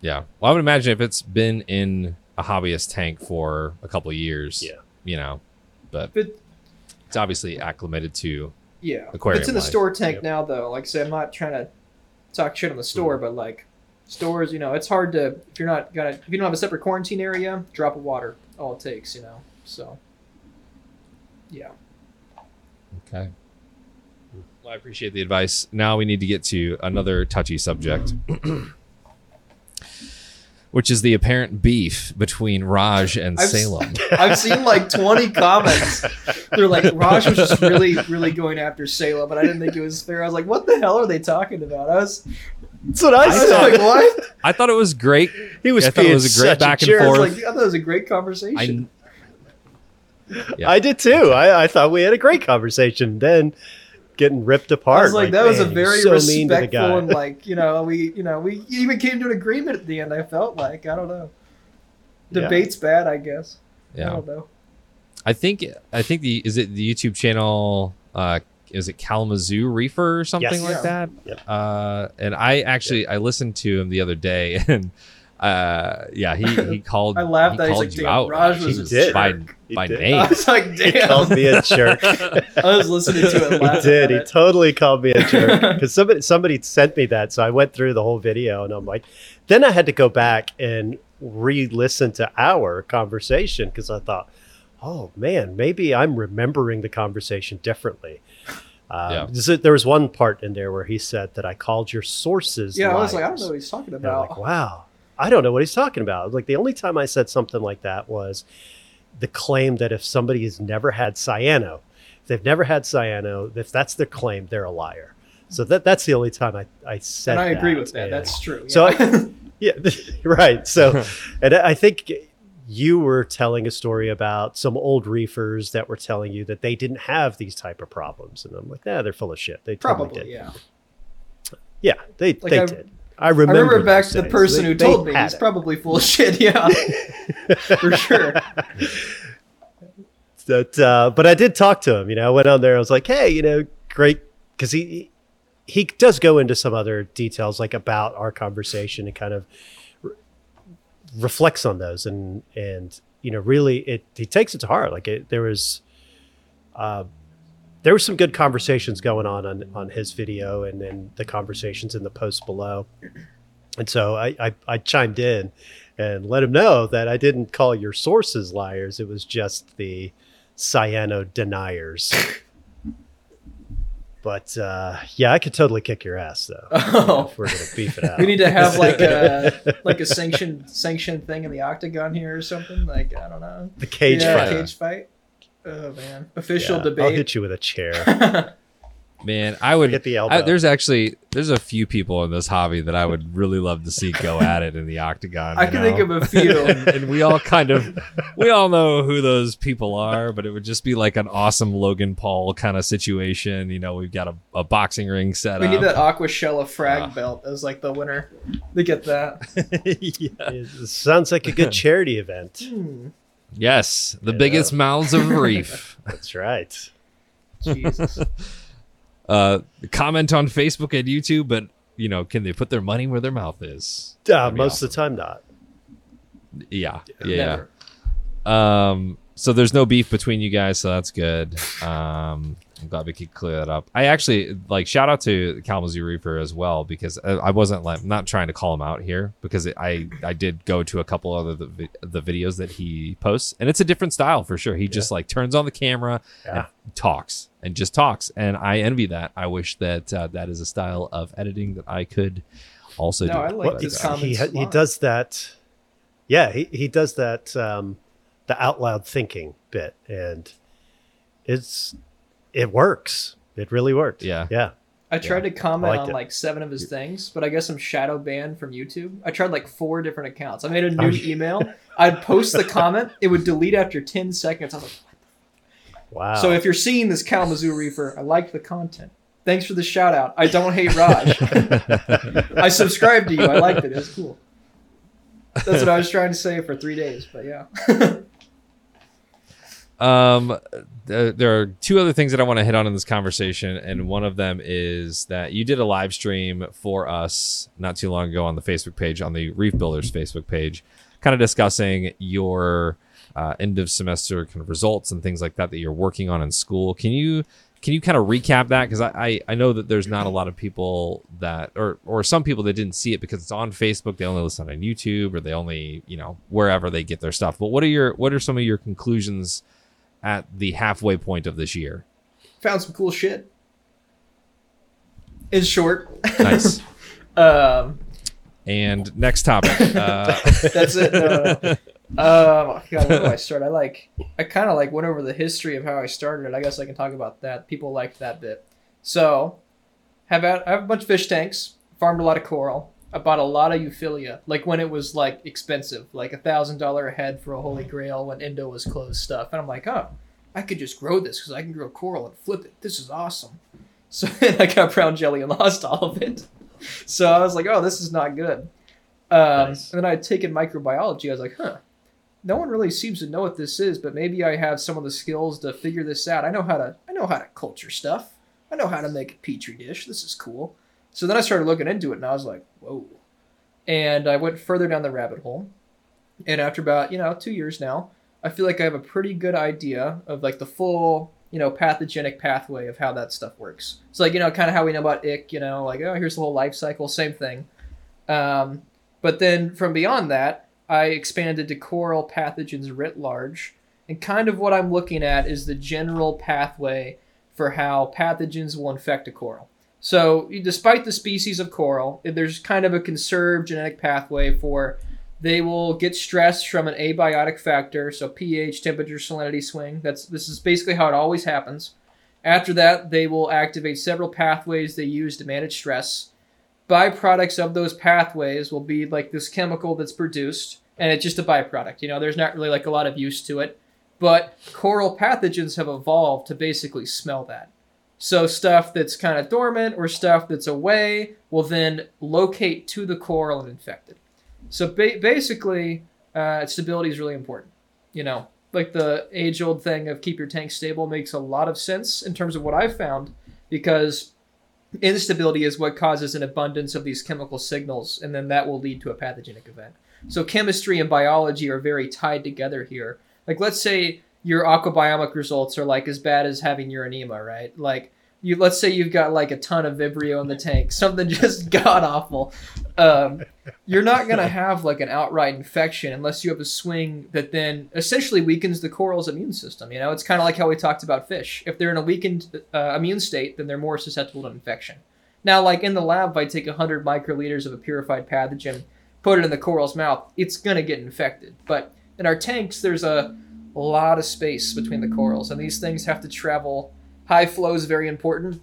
Speaker 1: Yeah. Well, I would imagine if it's been in a hobbyist tank for a couple of years,
Speaker 2: Yeah.
Speaker 1: you know, but
Speaker 3: But
Speaker 1: it's obviously acclimated to.
Speaker 3: yeah,
Speaker 1: Aquarium
Speaker 3: it's in the
Speaker 1: life.
Speaker 3: store tank
Speaker 2: Yep.
Speaker 3: now, though. Like I say, I'm not trying to talk shit on the store, mm-hmm. but like stores, you know, it's hard to if you're not gonna if you don't have a separate quarantine area, drop of water, all it takes, you know. So yeah.
Speaker 1: Okay. Well, I appreciate the advice. Now we need to get to another touchy subject, which is the apparent beef between Raj and
Speaker 3: I've
Speaker 1: Salem.
Speaker 3: I've seen like 20 comments. They're like, Raj was just really, really going after Salem, but I didn't think it was fair. I was like, what the hell are they talking about? I was,
Speaker 2: That's what I,
Speaker 3: I
Speaker 2: said.
Speaker 3: like, what?
Speaker 1: I thought it was great.
Speaker 2: he was
Speaker 1: I thought it was a great
Speaker 2: such
Speaker 1: back
Speaker 2: a
Speaker 1: and
Speaker 2: jerk.
Speaker 3: I like, I thought it was a great conversation.
Speaker 1: I, yeah.
Speaker 2: I did too. I, I thought we had a great conversation. Then getting ripped apart.
Speaker 3: I was like, that was a very
Speaker 2: so mean to the guy.
Speaker 3: respectful and like, you know, we, you know, we even came to an agreement at the end. I felt like, I don't know.
Speaker 2: Yeah.
Speaker 3: Debate's bad, I guess.
Speaker 1: Yeah.
Speaker 3: I don't know.
Speaker 1: I think I think the is it the YouTube channel uh is it Kalamazoo Reefer or something
Speaker 2: Yes.
Speaker 1: like
Speaker 3: Yeah.
Speaker 1: that?
Speaker 2: Yep.
Speaker 1: Uh and I actually I listened to him the other day and uh yeah he he called
Speaker 3: I laughed
Speaker 1: he
Speaker 3: at it. He's
Speaker 1: called
Speaker 3: like,
Speaker 1: you out
Speaker 3: Raj
Speaker 1: Raj.
Speaker 3: was
Speaker 1: He
Speaker 2: a jerk."
Speaker 1: by
Speaker 2: He
Speaker 1: by
Speaker 2: did.
Speaker 3: I was like, damn,
Speaker 2: He called me a jerk.
Speaker 3: I was listening to it
Speaker 2: he did. He
Speaker 3: it.
Speaker 2: totally called me a jerk because somebody somebody sent me that. So I went through the whole video and I'm like, then I had to go back and re-listen to our conversation because I thought, oh man, maybe I'm remembering the conversation differently. Um,
Speaker 1: Yeah.
Speaker 2: There was one part in there where he said that I called your sources.
Speaker 3: Yeah, I was like, I don't know what he's talking about.
Speaker 2: like, wow, I don't know what he's talking about. Like the only time I said something like that was the claim that if somebody has never had cyano, if they've never had cyano, if that's their claim, they're a liar. So that that's the only time I, I said
Speaker 3: and I agree
Speaker 2: that.
Speaker 3: with that.
Speaker 2: And-
Speaker 3: That's true.
Speaker 2: So
Speaker 3: yeah.
Speaker 2: yeah, right. So, and I think you were telling a story about some old reefers that were telling you that they didn't have these type of problems, and I'm like, yeah, they're full of shit. They totally
Speaker 3: probably,
Speaker 2: did.
Speaker 3: yeah.
Speaker 2: Yeah, they
Speaker 3: Like,
Speaker 2: they
Speaker 3: I-
Speaker 2: did. I remember.
Speaker 3: I
Speaker 2: remember.
Speaker 3: back to the
Speaker 2: days.
Speaker 3: person
Speaker 2: They-
Speaker 3: who told me he's
Speaker 2: it.
Speaker 3: probably full of shit. Yeah, for sure.
Speaker 2: that uh, but I did talk to him. You know, I went on there. I was like, hey, you know, great, because he he does go into some other details like about our conversation and kind of reflects on those and and you know really it he takes it to heart. Like it, there was. Uh, there were some good conversations going on, on on his video and then the conversations in the post below. And so I, I, I chimed in and let him know that I didn't call your sources liars. It was just the cyano deniers. but uh, yeah, I could totally kick your ass though.
Speaker 3: Oh.
Speaker 2: If we're gonna beef it out.
Speaker 3: We need to have like a like a sanctioned sanctioned thing in the octagon here or something. Like I don't know.
Speaker 2: the cage
Speaker 3: yeah,
Speaker 2: fight.
Speaker 3: Cage fight. Oh man, official
Speaker 2: Yeah, I'll
Speaker 3: debate.
Speaker 2: hit you with a chair.
Speaker 1: Man, I would
Speaker 2: Hit the elbow.
Speaker 1: I, there's actually there's a few people in this hobby that I would really love to see go at it in the octagon.
Speaker 3: I can
Speaker 1: know?
Speaker 3: think of a few.
Speaker 1: and, and we all kind of we all know who those people are but it would just be like an awesome logan paul kind of situation you know we've got a, a boxing ring set up.
Speaker 3: we
Speaker 1: up
Speaker 3: need that Aquashella frag
Speaker 1: Ah.
Speaker 3: belt as like the winner. They get that.
Speaker 1: yeah.
Speaker 2: it sounds like a good charity event.
Speaker 3: Hmm.
Speaker 1: yes the
Speaker 2: Yeah.
Speaker 1: biggest mouths of reef
Speaker 2: That's right.
Speaker 3: Jesus.
Speaker 1: Uh comment on facebook and youtube but you know can they put their money where their mouth is
Speaker 2: Uh,
Speaker 1: That'd be
Speaker 2: most of the time, not.
Speaker 1: yeah yeah
Speaker 3: Never.
Speaker 1: Um, so there's no beef between you guys, so that's good. Um, I'm glad we could clear that up. I actually like shout out to Kalamazoo Reefer as well because I, I wasn't like not trying to call him out here because it, I I did go to a couple other the, the videos that he posts and it's a different style for sure. He just like turns on the camera
Speaker 2: Yeah.
Speaker 1: and talks and just talks, and I envy that. I wish that uh, that is a style of editing that I could also
Speaker 3: No,
Speaker 1: do.
Speaker 3: I like his comments
Speaker 2: he,
Speaker 3: a
Speaker 2: he does that Yeah, he, he does that um, the out loud thinking bit, and it's it works. It really worked.
Speaker 1: Yeah.
Speaker 2: yeah.
Speaker 3: I tried to comment on
Speaker 2: it.
Speaker 3: like seven of his things, but I guess I'm shadow banned from YouTube. I tried like four different accounts. I made a new email. I'd post the comment, it would delete after 10 seconds. I was like,
Speaker 2: Wow.
Speaker 3: So if you're seeing this Kalamazoo Reefer, I like the content. Thanks for the shout out. I don't hate Raj. I subscribed to you. I liked it. It was cool. That's what I was trying to say for three days, but yeah.
Speaker 1: Um, th- there are two other things that I want to hit on in this conversation, and one of them is that you did a live stream for us not too long ago on the Facebook page, on the Reef Builders Facebook page, kind of discussing your uh, end of semester kind of results and things like that that you're working on in school. Can you can you kind of recap that? Because I, I I know that there's not a lot of people that or or some people that didn't see it because it's on Facebook. They only listen on YouTube or they only you know wherever they get their stuff. But what are your what are some of your conclusions? at the halfway point of this year.
Speaker 3: Found some cool shit. In short.
Speaker 1: Nice.
Speaker 3: um,
Speaker 1: and next topic. Uh,
Speaker 3: that's it. No. Um, God, where do I start? I like, I kind of like went over the history of how I started. I guess I can talk about that. People liked that bit. So, have had, I have a bunch of fish tanks. Farmed a lot of coral. I bought a lot of euphyllia, like when it was like expensive, like a thousand dollar a head for a holy grail when Indo was closed stuff. And I'm like, oh, I could just grow this because I can grow coral and flip it. This is awesome. So then I got brown jelly and lost all of it. So I was like, oh, this is not good. Um,
Speaker 2: Nice.
Speaker 3: And then I had taken microbiology. I was like, huh, no one really seems to know what this is, but maybe I have some of the skills to figure this out. I know how to I know how to culture stuff. I know how to make a petri dish. This is cool. So then I started looking into it and I was like, whoa. And I went further down the rabbit hole. And after about, you know, two years now, I feel like I have a pretty good idea of like the full, you know, pathogenic pathway of how that stuff works. It's like, you know, kind of how we know about ick, you know, like, oh, here's the whole life cycle, same thing. Um, but then from beyond that, I expanded to coral pathogens writ large. And kind of what I'm looking at is the general pathway for how pathogens will infect a coral. So, despite the species of coral, there's kind of a conserved genetic pathway for they will get stressed from an abiotic factor, so pH, temperature, salinity swing. That's this is basically how it always happens. After that, they will activate several pathways they use to manage stress. Byproducts of those pathways will be like this chemical that's produced, and it's just a byproduct. You know, there's not really like a lot of use to it. But coral pathogens have evolved to basically smell that. So stuff that's kind of dormant or stuff that's away will then locate to the coral and infect it. So ba- basically, uh, stability is really important. You know, like the age-old thing of keep your tank stable makes a lot of sense in terms of what I've found because instability is what causes an abundance of these chemical signals, and then that will lead to a pathogenic event. So chemistry and biology are very tied together here. Like let's say your aquabiomic results are like as bad as having Uronema, right? Like you let's say you've got like a ton of Vibrio in the tank, something just god awful. Um, you're not gonna have like an outright infection unless you have a swing that then essentially weakens the coral's immune system. You know, it's kind of like how we talked about fish. If they're in a weakened uh, immune state, then they're more susceptible to infection. Now, like in the lab, if I take 100 microliters of a purified pathogen, put it in the coral's mouth, it's gonna get infected. But in our tanks, there's a lot of space between the corals, and these things have to travel. High flow is very important.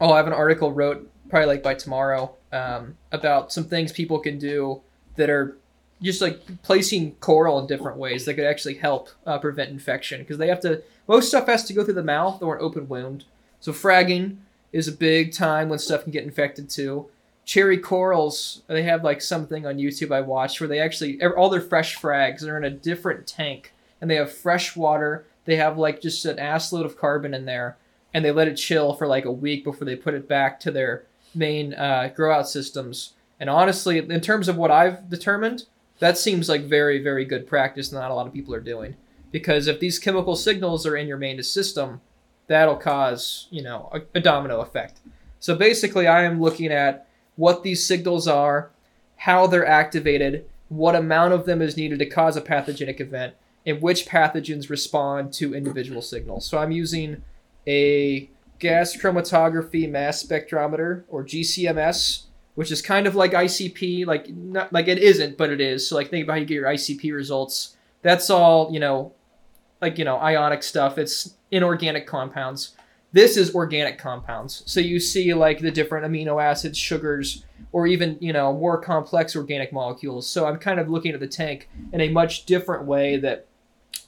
Speaker 3: Oh, I have an article wrote probably like by tomorrow um, about some things people can do that are just like placing coral in different ways that could actually help uh, prevent infection because they have to. Most stuff has to go through the mouth or an open wound. So fragging is a big time when stuff can get infected too. Cherry corals, they have like something on YouTube I watched where they actually all their fresh frags are in a different tank and they have fresh water. They have like just an ass load of carbon in there, and they let it chill for like a week before they put it back to their main uh, grow out systems. And honestly, in terms of what I've determined, that seems like very, very good practice not a lot of people are doing. Because if these chemical signals are in your main system, that'll cause, you know, a, a domino effect. So basically, I am looking at what these signals are, how they're activated, what amount of them is needed to cause a pathogenic event, and which pathogens respond to individual signals. So I'm using a gas chromatography mass spectrometer or GCMS which is kind of like ICP, like not like it isn't, but it is. So like think about how you get your ICP results. That's all you know, like you know ionic stuff. It's inorganic compounds. This is organic compounds. So you see like the different amino acids, sugars, or even you know more complex organic molecules. So I'm kind of looking at the tank in a much different way that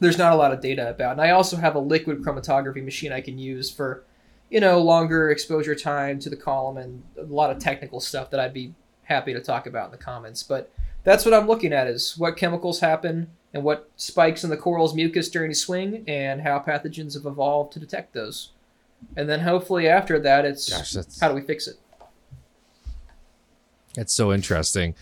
Speaker 3: there's not a lot of data about. And I also have a liquid chromatography machine I can use for you know, longer exposure time to the column and a lot of technical stuff that I'd be happy to talk about in the comments. But that's what I'm looking at is what chemicals happen and what spikes in the coral's mucus during a swing and how pathogens have evolved to detect those. And then hopefully after that, it's
Speaker 1: Gosh,
Speaker 3: how do we fix it?
Speaker 1: It's so interesting.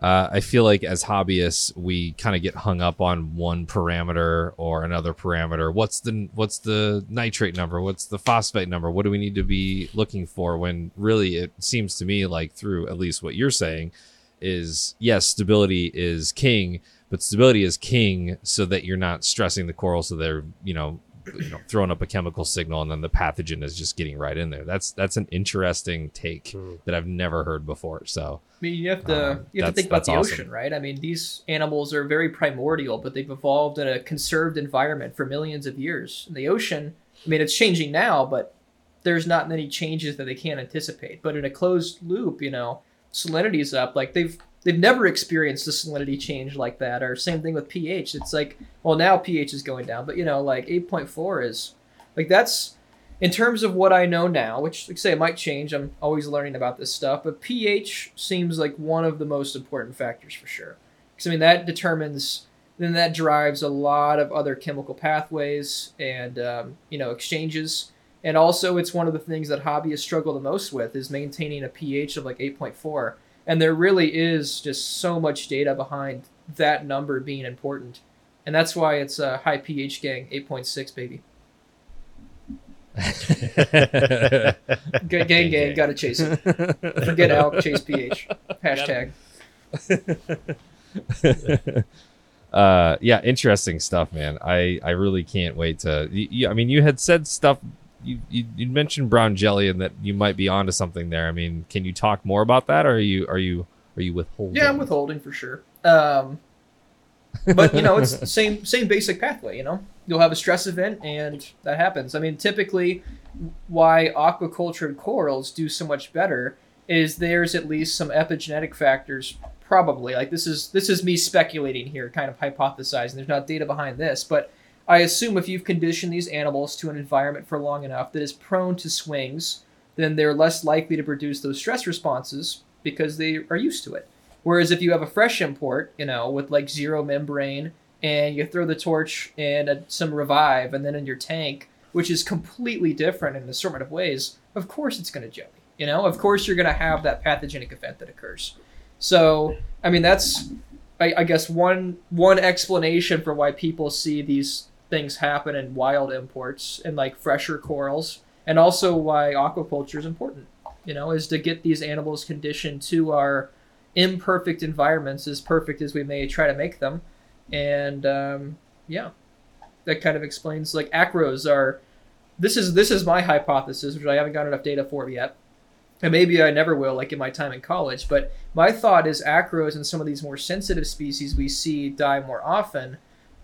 Speaker 1: Uh, I feel like as hobbyists, we kind of get hung up on one parameter or another parameter. What's the what's the nitrate number? What's the phosphate number? What do we need to be looking for? When really, it seems to me like through at least what you're saying is yes, stability is king, but stability is king so that you're not stressing the coral so they're you know you know throwing up a chemical signal and then the pathogen is just getting right in there. That's that's an interesting take that I've never heard before. So.
Speaker 3: I mean, you have to
Speaker 1: Um,
Speaker 3: you have to think about the
Speaker 1: awesome.
Speaker 3: ocean, right? I mean, these animals are very primordial, but they've evolved in a conserved environment for millions of years. In the ocean, I mean, it's changing now, but there's not many changes that they can't anticipate. But in a closed loop, you know, salinity's up. Like they've they've never experienced a salinity change like that. Or same thing with pH. It's like, well, now pH is going down, but you know, like 8.4 is like that's in terms of what I know now, which like say it might change. I'm always learning about this stuff, but pH seems like one of the most important factors for sure. Because I mean that determines, then that drives a lot of other chemical pathways and um, you know exchanges. And also, it's one of the things that hobbyists struggle the most with is maintaining a pH of like 8.4. And there really is just so much data behind that number being important, and that's why it's a high pH gang, 8.6 baby. Gang, gang,
Speaker 1: gang.
Speaker 3: gotta chase it. Forget elk, chase pH. Hashtag.
Speaker 1: uh yeah interesting stuff man i i really can't wait to you- i mean you had said stuff you, you you mentioned brown jelly and that you might be onto something there i mean can you talk more about that or are you are you are you withholding
Speaker 3: Yeah, I'm withholding for sure. Um, but you know, it's the same same basic pathway. You know, you'll have a stress event, and that happens. I mean, typically, why aquacultured corals do so much better is there's at least some epigenetic factors. Probably, like this is this is me speculating here, kind of hypothesizing. There's not data behind this, but I assume if you've conditioned these animals to an environment for long enough that is prone to swings, then they're less likely to produce those stress responses because they are used to it. Whereas if you have a fresh import, you know, with like zero membrane, and you throw the torch and a, some revive, and then in your tank, which is completely different in an assortment of ways, of course it's going to jelly. You know, of course you're going to have that pathogenic event that occurs. So, I mean, that's, I, I guess, one one explanation for why people see these things happen in wild imports and like fresher corals, and also why aquaculture is important. You know, is to get these animals conditioned to our imperfect environments as perfect as we may try to make them, and um, yeah, that kind of explains like acros are. This is this is my hypothesis, which I haven't got enough data for yet, and maybe I never will, like in my time in college. But my thought is acros and some of these more sensitive species we see die more often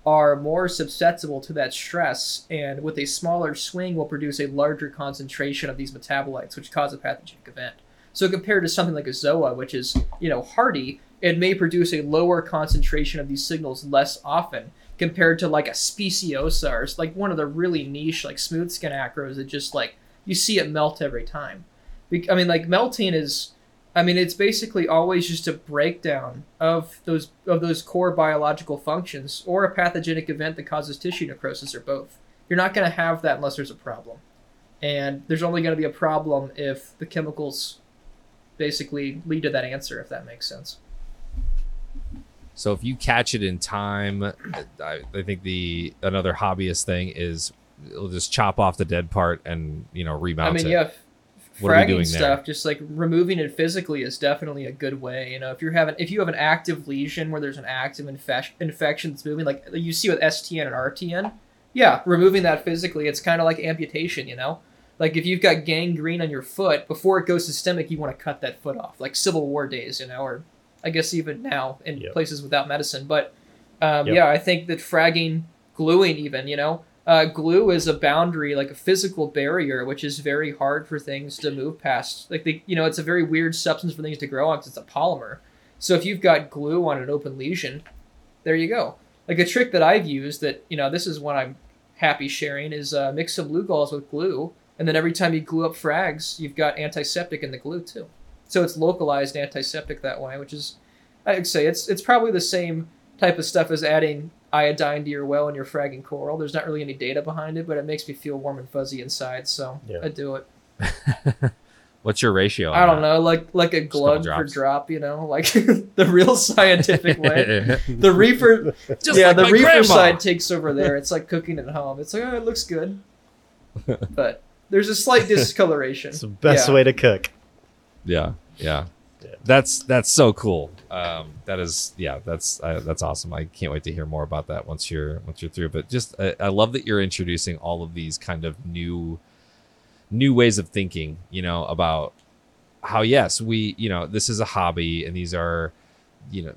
Speaker 3: are more susceptible to that stress, and with a smaller swing, will produce a larger concentration of these metabolites, which cause a pathogenic event. So compared to something like a zoa, which is you know hardy, it may produce a lower concentration of these signals less often compared to like a speciosa or like one of the really niche like smooth skin acros that just like you see it melt every time. I mean, like melting is, I mean, it's basically always just a breakdown of those of those core biological functions or a pathogenic event that causes tissue necrosis or both. You're not going to have that unless there's a problem, and there's only going to be a problem if the chemicals basically lead to that answer. If that makes sense.
Speaker 1: so if you catch it in time I, I think the another hobbyist thing is it'll just chop off the dead part and you know remount
Speaker 3: I mean,
Speaker 1: it
Speaker 3: yeah,
Speaker 1: What
Speaker 3: fragging
Speaker 1: doing there?
Speaker 3: stuff, just like removing it physically is definitely a good way. You know, if you're having if you have an active lesion where there's an active infec- infection that's moving, like you see with STN and RTN, yeah, removing that physically, it's kind of like amputation. You know, Like if you've got gangrene on your foot, before it goes systemic, you want to cut that foot off, like Civil War days, you know, or I guess even now in
Speaker 2: Yep.
Speaker 3: places without medicine. But um,
Speaker 2: Yep.
Speaker 3: yeah, I think that fragging, gluing, even you know, uh, glue is a boundary, like a physical barrier, which is very hard for things to move past. Like the, you know, it's a very weird substance for things to grow on because it's a polymer. So if you've got glue on an open lesion, there you go. Like a trick that I've used that you know this is one I'm happy sharing is uh, mix some glue galls with glue, and then every time you glue up frags, you've got antiseptic in the glue too. So it's localized antiseptic that way, which is I'd say it's it's probably the same type of stuff as adding iodine to your well and your fragging coral. There's not really any data behind it, but it makes me feel warm and fuzzy inside, so
Speaker 2: Yeah.
Speaker 3: I do it.
Speaker 1: What's your ratio?
Speaker 3: I don't know, like like a
Speaker 1: couple
Speaker 3: glug per drop, you know, like the real scientific way. The reefer,
Speaker 1: Just
Speaker 3: yeah,
Speaker 1: like
Speaker 3: the
Speaker 1: my
Speaker 3: reefer
Speaker 1: grandma.
Speaker 3: side takes over there. It's like cooking at home. It's like, oh, it looks good, but there's a slight discoloration.
Speaker 2: It's the best
Speaker 3: Yeah.
Speaker 2: way to cook.
Speaker 1: Yeah, yeah. That's that's so cool. Um, that is, yeah, that's uh, that's awesome. I can't wait to hear more about that once you're once you're through. But just, I, I love that you're introducing all of these kind of new new ways of thinking. You know about how yes, we, you know, this is a hobby, and these are, you know,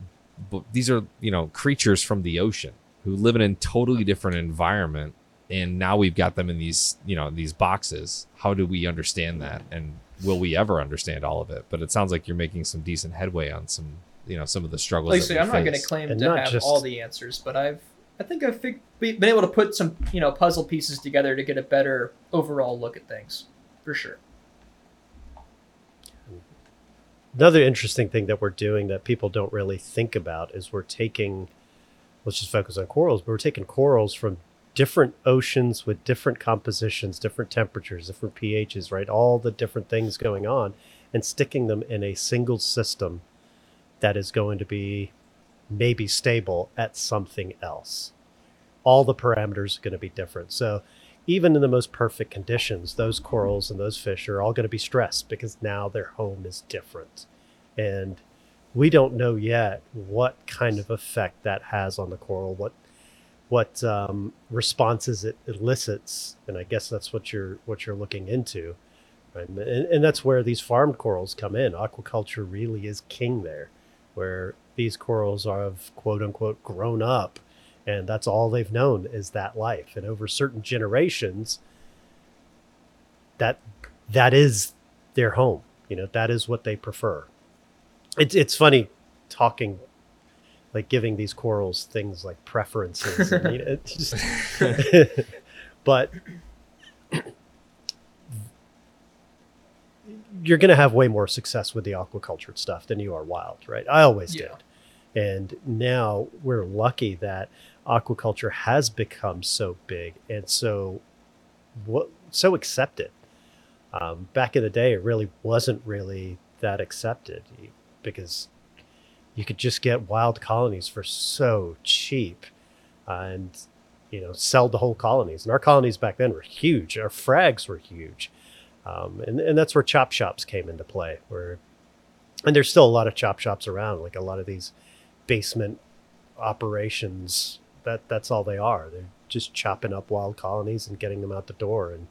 Speaker 1: b- these are you know creatures from the ocean who live in a totally different environment and now we've got them in these you know these boxes how do we understand that and will we ever understand all of it but it sounds like you're making some decent headway on some you know some of the struggles
Speaker 3: Like I
Speaker 1: that
Speaker 3: say,
Speaker 1: we
Speaker 3: I'm not going to claim
Speaker 2: And
Speaker 3: to have
Speaker 2: just-
Speaker 3: all the answers, but I've I think I've fig- been able to put some you know puzzle pieces together to get a better overall look at things, for sure.
Speaker 2: Another interesting thing that we're doing that people don't really think about is we're taking, let's just focus on corals, but we're taking corals from different oceans with different compositions, different temperatures, different pHs, right? All the different things going on, and sticking them in a single system that is going to be maybe stable at something else. All the parameters are going to be different. So, even in the most perfect conditions, those corals and those fish are all going to be stressed because now their home is different. And we don't know yet what kind of effect that has on the coral, what what um, responses it elicits, and I guess that's what you're what you're looking into, and, and that's where these farmed corals come in. Aquaculture really is king there, where these corals are have quote unquote grown up, and that's all they've known is that life, and over certain generations, that that is their home. You know, that is what they prefer. It's it's funny talking like giving these corals things like preferences. And, you know, it's just but you're going to have way more success with the aquacultured stuff than you are wild right? I always
Speaker 3: Yeah.
Speaker 2: did. And now we're lucky that aquaculture has become so big and so what so accepted. Um, back in the day it really wasn't really that accepted because you could just get wild colonies for so cheap and you know sell the whole colonies. And our colonies back then were huge. Our frags were huge. Um, and, and that's where chop shops came into play where and there's still a lot of chop shops around like a lot of these basement operations that that's all they are. They're just chopping up wild colonies and getting them out the door and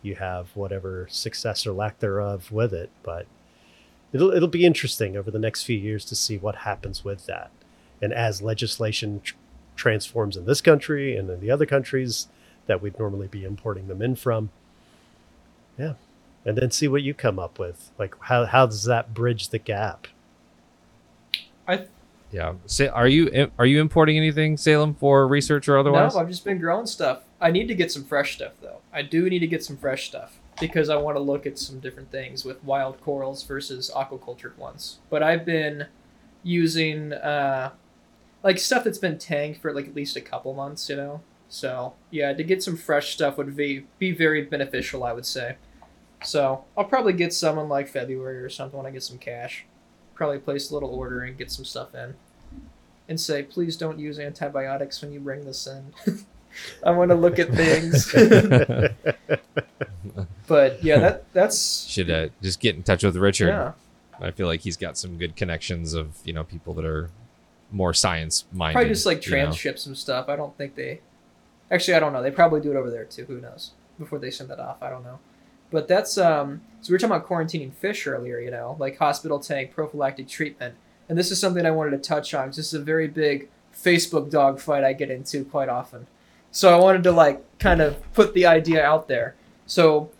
Speaker 2: you have whatever success or lack thereof with it. But it'll it'll be interesting over the next few years to see what happens with that. And as legislation tr- transforms in this country and in the other countries that we'd normally be importing them in from, yeah, and then see what you come up with. Like how how does that bridge the gap?
Speaker 3: I
Speaker 1: yeah Say, are you are you importing anything salem for research or otherwise
Speaker 3: no, I've just been growing stuff. I need to get some fresh stuff though. I do need to get some fresh stuff because I want to look at some different things with wild corals versus aquacultured ones. But I've been using uh, like stuff that's been tanked for like at least a couple months, you know. So yeah, to get some fresh stuff would be be very beneficial, I would say. So I'll probably get some in like February or something when I get some cash. Probably place a little order and get some stuff in, and say please don't use antibiotics when you bring this in. I want to look at things. but yeah, that that's
Speaker 1: should uh, just get in touch with richard
Speaker 3: yeah.
Speaker 1: i feel like he's got some good connections of you know people that are more science minded
Speaker 3: Probably just like
Speaker 1: you know?
Speaker 3: some stuff. I don't think they. Actually, I don't know. They probably do it over there too. Who knows? Before they send that off, I don't know. But that's um. So we were talking about quarantining fish earlier, you know, like hospital tank prophylactic treatment, and this is something I wanted to touch on. This is a very big Facebook dog fight I get into quite often. So I wanted to like kind of put the idea out there. So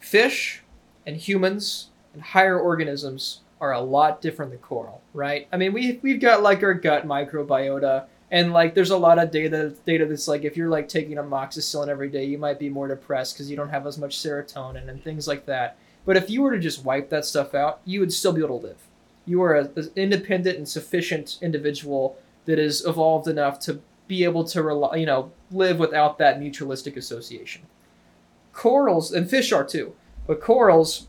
Speaker 3: fish and humans and higher organisms are a lot different than coral, right? I mean, we we've got like our gut microbiota, and like there's a lot of data data that's like if you're like taking amoxicillin every day, you might be more depressed because you don't have as much serotonin and things like that. But if you were to just wipe that stuff out, you would still be able to live. You are an independent and sufficient individual that is evolved enough to be able to rely, you know, live without that mutualistic association. Corals and fish are too, but corals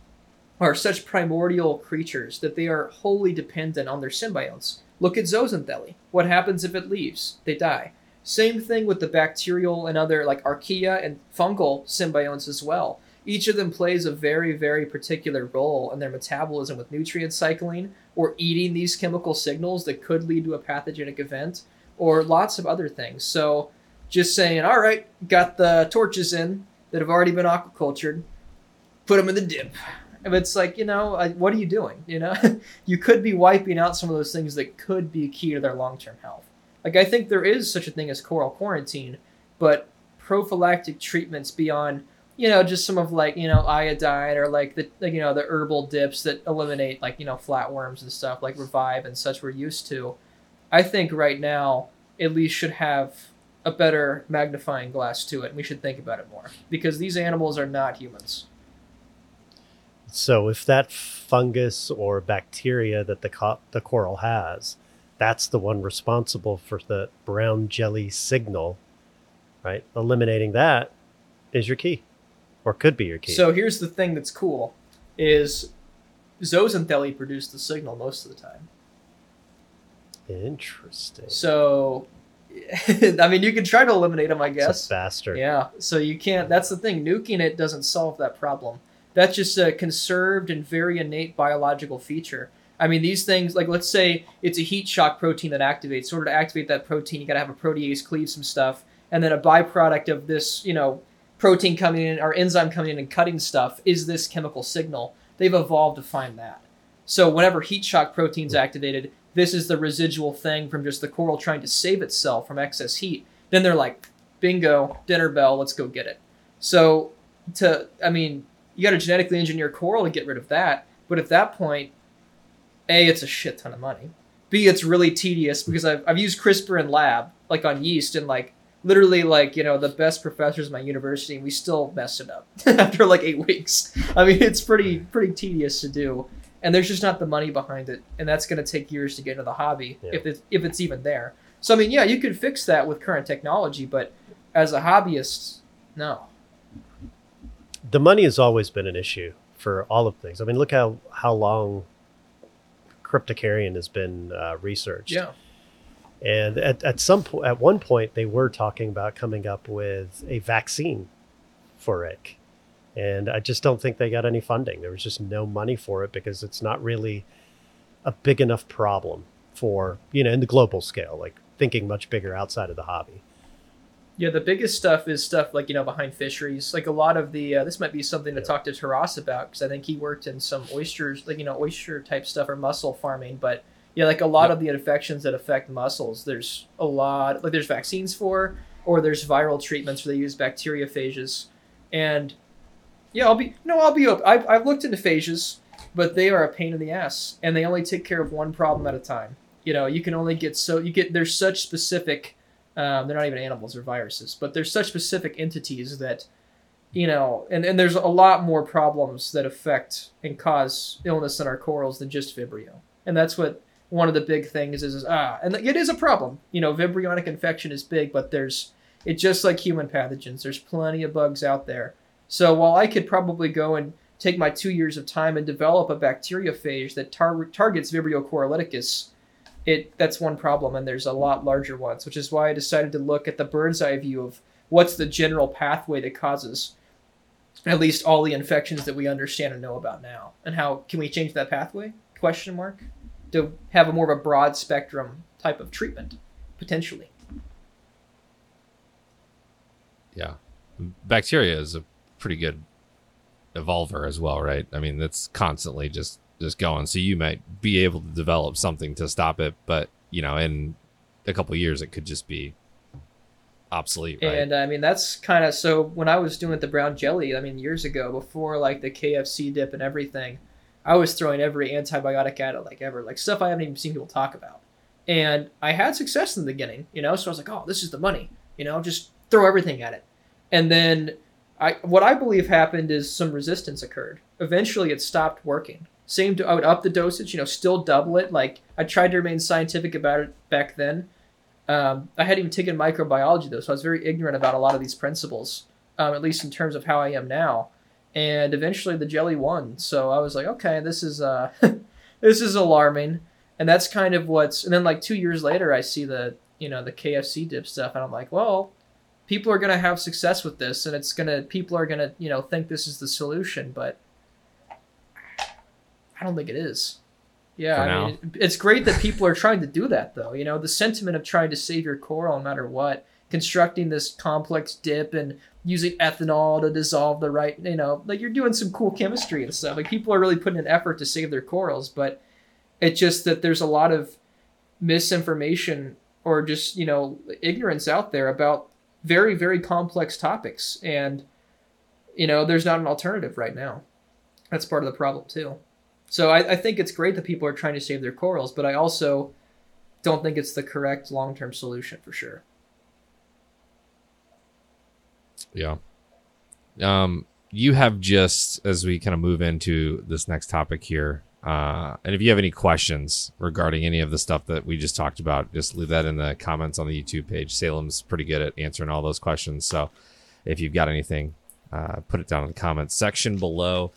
Speaker 3: are such primordial creatures that they are wholly dependent on their symbionts. Look at zooxanthellae. What happens if it leaves? They die. Same thing with the bacterial and other like archaea and fungal symbionts as well. Each of them plays a very, very particular role in their metabolism with nutrient cycling or eating these chemical signals that could lead to a pathogenic event or lots of other things. So just saying, all right, got the torches in that have already been aquacultured, put them in the dip. And it's like, you know, what are you doing? You know, you could be wiping out some of those things that could be key to their long term health. Like, I think there is such a thing as coral quarantine, but prophylactic treatments beyond, you know, just some of like, you know, iodine or like the, you know, the herbal dips that eliminate like, you know, flatworms and stuff like Revive and such we're used to. I think right now at least should have a better magnifying glass to it. And we should think about it more because these animals are not humans.
Speaker 2: So if that fungus or bacteria that the co- the coral has, that's the one responsible for the brown jelly signal, right? Eliminating that is your key, or could be your key.
Speaker 3: So here's the thing that's cool: is zooxanthellae produce the signal most of the time.
Speaker 2: Interesting.
Speaker 3: So, I mean, you can try to eliminate them, I guess.
Speaker 2: a bastard.
Speaker 3: Yeah. So you can't. That's the thing. Nuking it doesn't solve that problem. That's just a conserved and very innate biological feature. I mean, these things, like let's say it's a heat shock protein that activates. In order to activate that protein, you got to have a protease cleave some stuff, and then a byproduct of this, you know, protein coming in or enzyme coming in and cutting stuff is this chemical signal. They've evolved to find that. So whenever heat shock protein's hmm. activated, this is the residual thing from just the coral trying to save itself from excess heat. Then they're like, bingo, dinner bell, let's go get it. So to I mean, you got to genetically engineer coral to get rid of that. But at that point, a it's a shit ton of money. B it's really tedious because I've I've used CRISPR in lab like on yeast and like literally like you know the best professors in my university and we still mess it up after like eight weeks. I mean it's pretty pretty tedious to do. And there's just not the money behind it, and that's going to take years to get into the hobby
Speaker 2: Yeah.
Speaker 3: if it's if it's even there. So I mean, yeah, you could fix that with current technology, but as a hobbyist, no.
Speaker 2: the money has always been an issue for all of things. I mean, look how how long cryptocaryon has been uh, researched.
Speaker 3: Yeah.
Speaker 2: And at, at some point, at one point, they were talking about coming up with a vaccine for it. And I just don't think they got any funding. There was just no money for it because it's not really a big enough problem for, you know, in the global scale, like thinking much bigger outside of the hobby.
Speaker 3: Yeah, the biggest stuff is stuff like you know behind fisheries. Like a lot of the uh, this might be something to
Speaker 2: Yeah.
Speaker 3: talk to Taras about because I think he worked in some oysters, like you know oyster type stuff or mussel farming. But yeah, like a lot of the infections that affect mussels, there's a lot like there's vaccines for, or there's viral treatments where they use bacteriophages, and yeah, I'll be no, I'll be open. I've I've looked into phages, but they are a pain in the ass, and they only take care of one problem at a time. You know, you can only get so you get there's such specific um, they're not even animals; they're viruses. But they're such specific entities that, you know, and, and there's a lot more problems that affect and cause illness in our corals than just Vibrio. And that's what one of the big things is. is ah, and it is a problem. You know, Vibrionic infection is big, but there's it just like human pathogens. There's plenty of bugs out there. So while I could probably go and take my two years of time and develop a bacteriophage that tar- targets Vibrio coralliilyticus, it that's one problem and there's a lot larger ones which is why i decided to look at the bird's eye view of what's the general pathway that causes at least all the infections that we understand and know about now. And how can we change that pathway? Question mark? To have a more of a broad spectrum type of treatment potentially.
Speaker 1: Yeah. Bacteria is a pretty good evolver as well, right? I mean, that's constantly just just going. So you might be able to develop something to stop it, but you know, in a couple years, it could just be obsolete, right?
Speaker 3: And I mean, that's kind of so when I was doing the brown jelly, I mean, years ago, before like the KFC dip and everything, I was throwing every antibiotic at it like ever, like stuff I haven't even seen people talk about. And I had success in the beginning, you know, so I was like, oh, this is the money, you know, just throw everything at it. And then I, what I believe happened is some resistance occurred. Eventually, it stopped working. Same, I would up the dosage, you know, still double it. Like I tried to remain scientific about it back then, um, I hadn't even taken microbiology though, so I was very ignorant about a lot of these principles, um, at least in terms of how I am now. And eventually, the jelly won. So I was like, okay, this is uh, this is alarming. And that's kind of what's. And then like two years later, I see the you know the KFC dip stuff, and I'm like, well, people are gonna have success with this, and it's gonna people are gonna you know think this is the solution, but I don't think it is. Yeah, I mean, it's great that people are trying to do that, though. You know, the sentiment of trying to save your coral no matter what, constructing this complex dip and using ethanol to dissolve the right, you know, like you're doing some cool chemistry and stuff. Like people are really putting an effort to save their corals, but it's just that there's a lot of misinformation or just, you know, ignorance out there about very, very complex topics. And, you know, there's not an alternative right now. That's part of the problem, too. So I, I think it's great that people are trying to save their corals, but I also don't think it's the correct long term solution for sure.
Speaker 1: Yeah. Um, you have just as we kind of move into this next topic here, uh, and if you have any questions regarding any of the stuff that we just talked about, just leave that in the comments on the YouTube page. Salem's pretty good at answering all those questions, so if you've got anything, uh, put it down in the comments section below.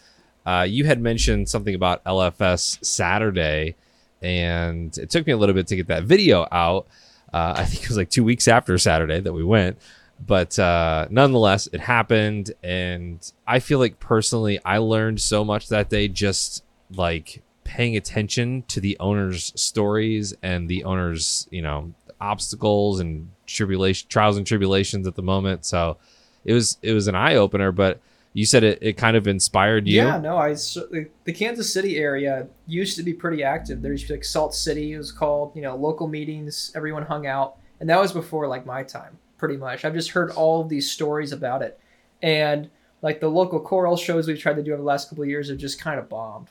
Speaker 1: Uh, you had mentioned something about LFS Saturday, and it took me a little bit to get that video out. Uh, I think it was like two weeks after Saturday that we went, but uh, nonetheless, it happened, and I feel like personally, I learned so much that day just like paying attention to the owners' stories and the owners, you know, obstacles and tribulation, trials and tribulations at the moment. So it was it was an eye opener, but you said it, it kind of inspired you.
Speaker 3: Yeah, no, I the Kansas City area used to be pretty active. There's like Salt City it was called, you know, local meetings, everyone hung out, and that was before like my time, pretty much. I've just heard all of these stories about it, and like the local coral shows we've tried to do over the last couple of years have just kind of bombed.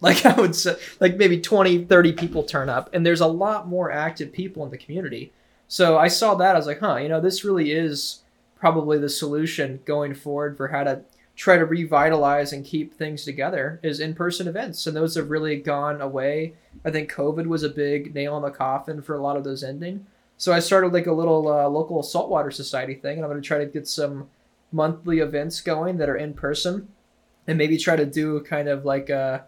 Speaker 3: Like I would say, like maybe 20, 30 people turn up, and there's a lot more active people in the community. So I saw that, I was like, huh, you know, this really is probably the solution going forward for how to try to revitalize and keep things together is in-person events. And those have really gone away. I think covid was a big nail in the coffin for a lot of those ending. So i started like a little uh, local saltwater society thing and i'm going to try to get some monthly events going that are in person and maybe try to do kind of like a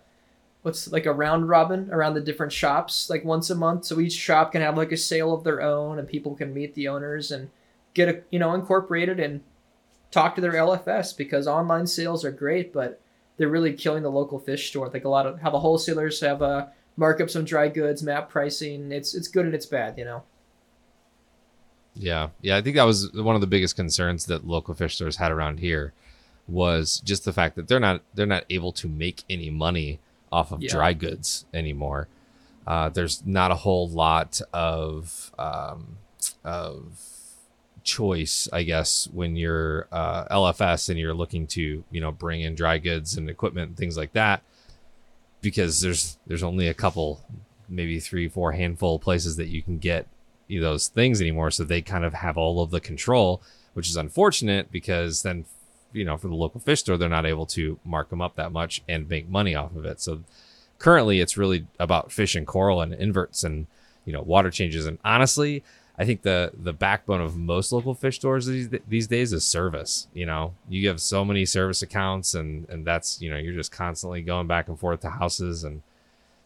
Speaker 3: what's like a round robin around the different shops like once a month so each shop can have like a sale of their own and people can meet the owners and get a you know incorporated and talk to their LFS because online sales are great, but they're really killing the local fish store. Like a lot of how the wholesalers have uh, markups on dry goods, map pricing. It's it's good and it's bad, you know.
Speaker 1: Yeah, yeah. I think that was one of the biggest concerns that local fish stores had around here was just the fact that they're not they're not able to make any money off of
Speaker 3: Yeah.
Speaker 1: dry goods anymore. Uh, there's not a whole lot of um, of choice, I guess, when you're uh, LFS and you're looking to you know bring in dry goods and equipment and things like that, because there's there's only a couple, maybe three, four handful places that you can get those things anymore. So they kind of have all of the control, which is unfortunate because then, you know, for the local fish store, they're not able to mark them up that much and make money off of it. So currently it's really about fish and coral and inverts and, you know, water changes. And honestly, I think the the backbone of most local fish stores these, these days is service. You know, you have so many service accounts, and and that's you know you're just constantly going back and forth to houses, and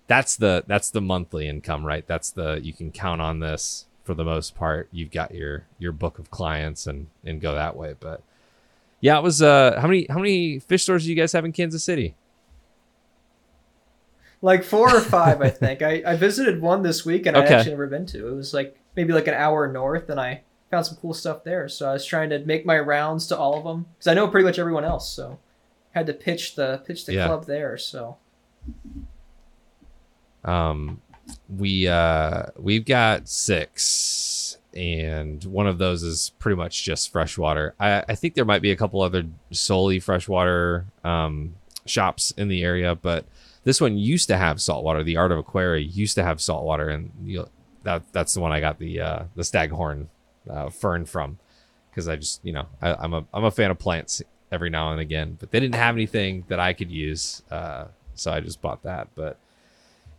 Speaker 1: that's the that's the monthly income, right? That's the you can count on this for the most part. You've got your your book of clients and and go that way. But yeah, it was uh how many how many fish stores do you guys have in Kansas City?
Speaker 3: Like four or five, I think. I, I visited one this week and
Speaker 1: Okay.
Speaker 3: I actually never been to. It was like maybe like an hour north, and I found some cool stuff there. So I was trying to make my rounds to all of them because I know pretty much everyone else. So had to pitch the pitch the
Speaker 1: Yeah.
Speaker 3: club there. So
Speaker 1: Um, we uh, we've got six, and one of those is pretty much just freshwater. I, I think there might be a couple other solely freshwater um, shops in the area, but this one used to have saltwater. The Art of Aquaria used to have saltwater, and you that that's the one I got the uh, the staghorn uh, fern from because I just you know I, I'm a I'm a fan of plants every now and again, but they didn't have anything that I could use, uh, so I just bought that. But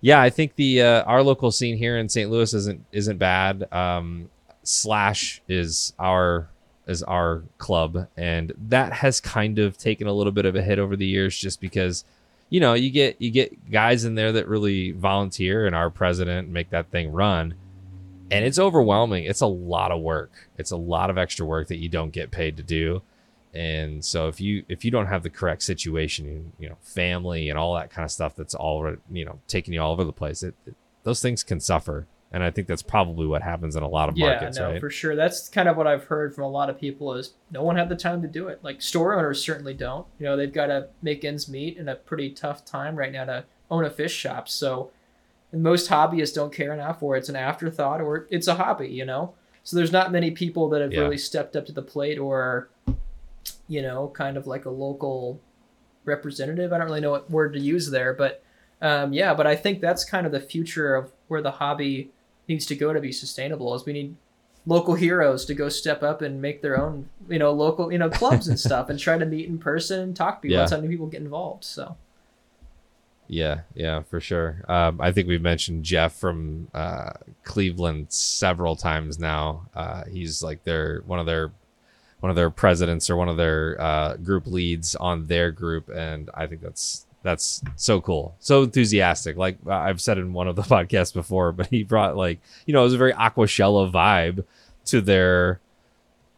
Speaker 1: yeah, I think the uh, our local scene here in St. Louis isn't isn't bad. Um, Slash is our is our club, and that has kind of taken a little bit of a hit over the years, just because you know you get you get guys in there that really volunteer and our president make that thing run, and it's overwhelming. It's a lot of work. It's a lot of extra work that you don't get paid to do. And so if you if you don't have the correct situation, you know, family and all that kind of stuff that's all you know taking you all over the place, it, it- those things can suffer. And I think that's probably what happens in a lot of
Speaker 3: yeah,
Speaker 1: markets,
Speaker 3: no,
Speaker 1: right?
Speaker 3: for sure. That's kind of what I've heard from a lot of people is no one had the time to do it. Like store owners certainly don't. You know, they've got to make ends meet in a pretty tough time right now to own a fish shop. So and most hobbyists don't care enough, or it's an afterthought, or it's a hobby. You know, so there's not many people that have
Speaker 1: Yeah.
Speaker 3: really stepped up to the plate, or you know, kind of like a local representative. I don't really know what word to use there, but um, yeah, but I think that's kind of the future of where the hobby needs to go to be sustainable. Is we need local heroes to go step up and make their own, you know, local, you know, clubs and stuff, and try to meet in person and talk to people.
Speaker 1: Yeah.
Speaker 3: That's how new people get involved. So
Speaker 1: Yeah, yeah, for sure. Um, I think we've mentioned Jeff from uh, Cleveland several times now. Uh, he's like their one of their one of their presidents or one of their uh, group leads on their group, and I think that's that's so cool, so enthusiastic. Like I've said in one of the podcasts before, but he brought like you know it was a very Aquashella vibe to their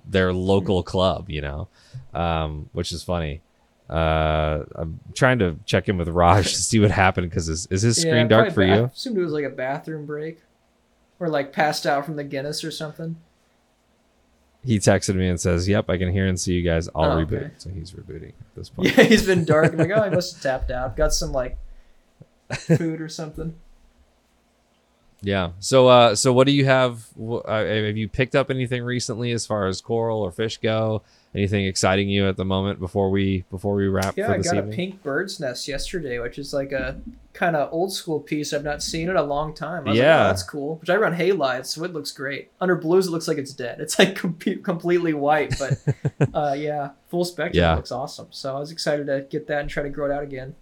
Speaker 1: their local club, you know, um, which is funny. Uh, I'm trying to check in with Raj to see what happened because is, is his screen
Speaker 3: Yeah,
Speaker 1: dark for
Speaker 3: ba- I
Speaker 1: you?
Speaker 3: assumed it was like a bathroom break, or like passed out from the Guinness or something.
Speaker 1: He texted me and says, "Yep, I can hear and see you guys. I'll
Speaker 3: Oh,
Speaker 1: reboot."
Speaker 3: okay.
Speaker 1: So he's rebooting at this point.
Speaker 3: Yeah, he's been dark. I'm like, oh, I must have tapped out. Got some like food or something.
Speaker 1: Yeah. So, uh, so what do you have? Uh, have you picked up anything recently as far as coral or fish go? Anything exciting you at the moment before we before we wrap
Speaker 3: Yeah,
Speaker 1: for
Speaker 3: I got
Speaker 1: evening?
Speaker 3: a pink bird's nest yesterday, which is like a kind of old school piece I've not seen in a long time. I was like,
Speaker 1: Yeah.
Speaker 3: oh, that's cool. Which I run halides, so it looks great. Under blues, it looks like it's dead. It's like com- completely white, but uh, yeah, full spectrum
Speaker 1: Yeah.
Speaker 3: looks awesome. So I was excited to get that and try to grow it out again.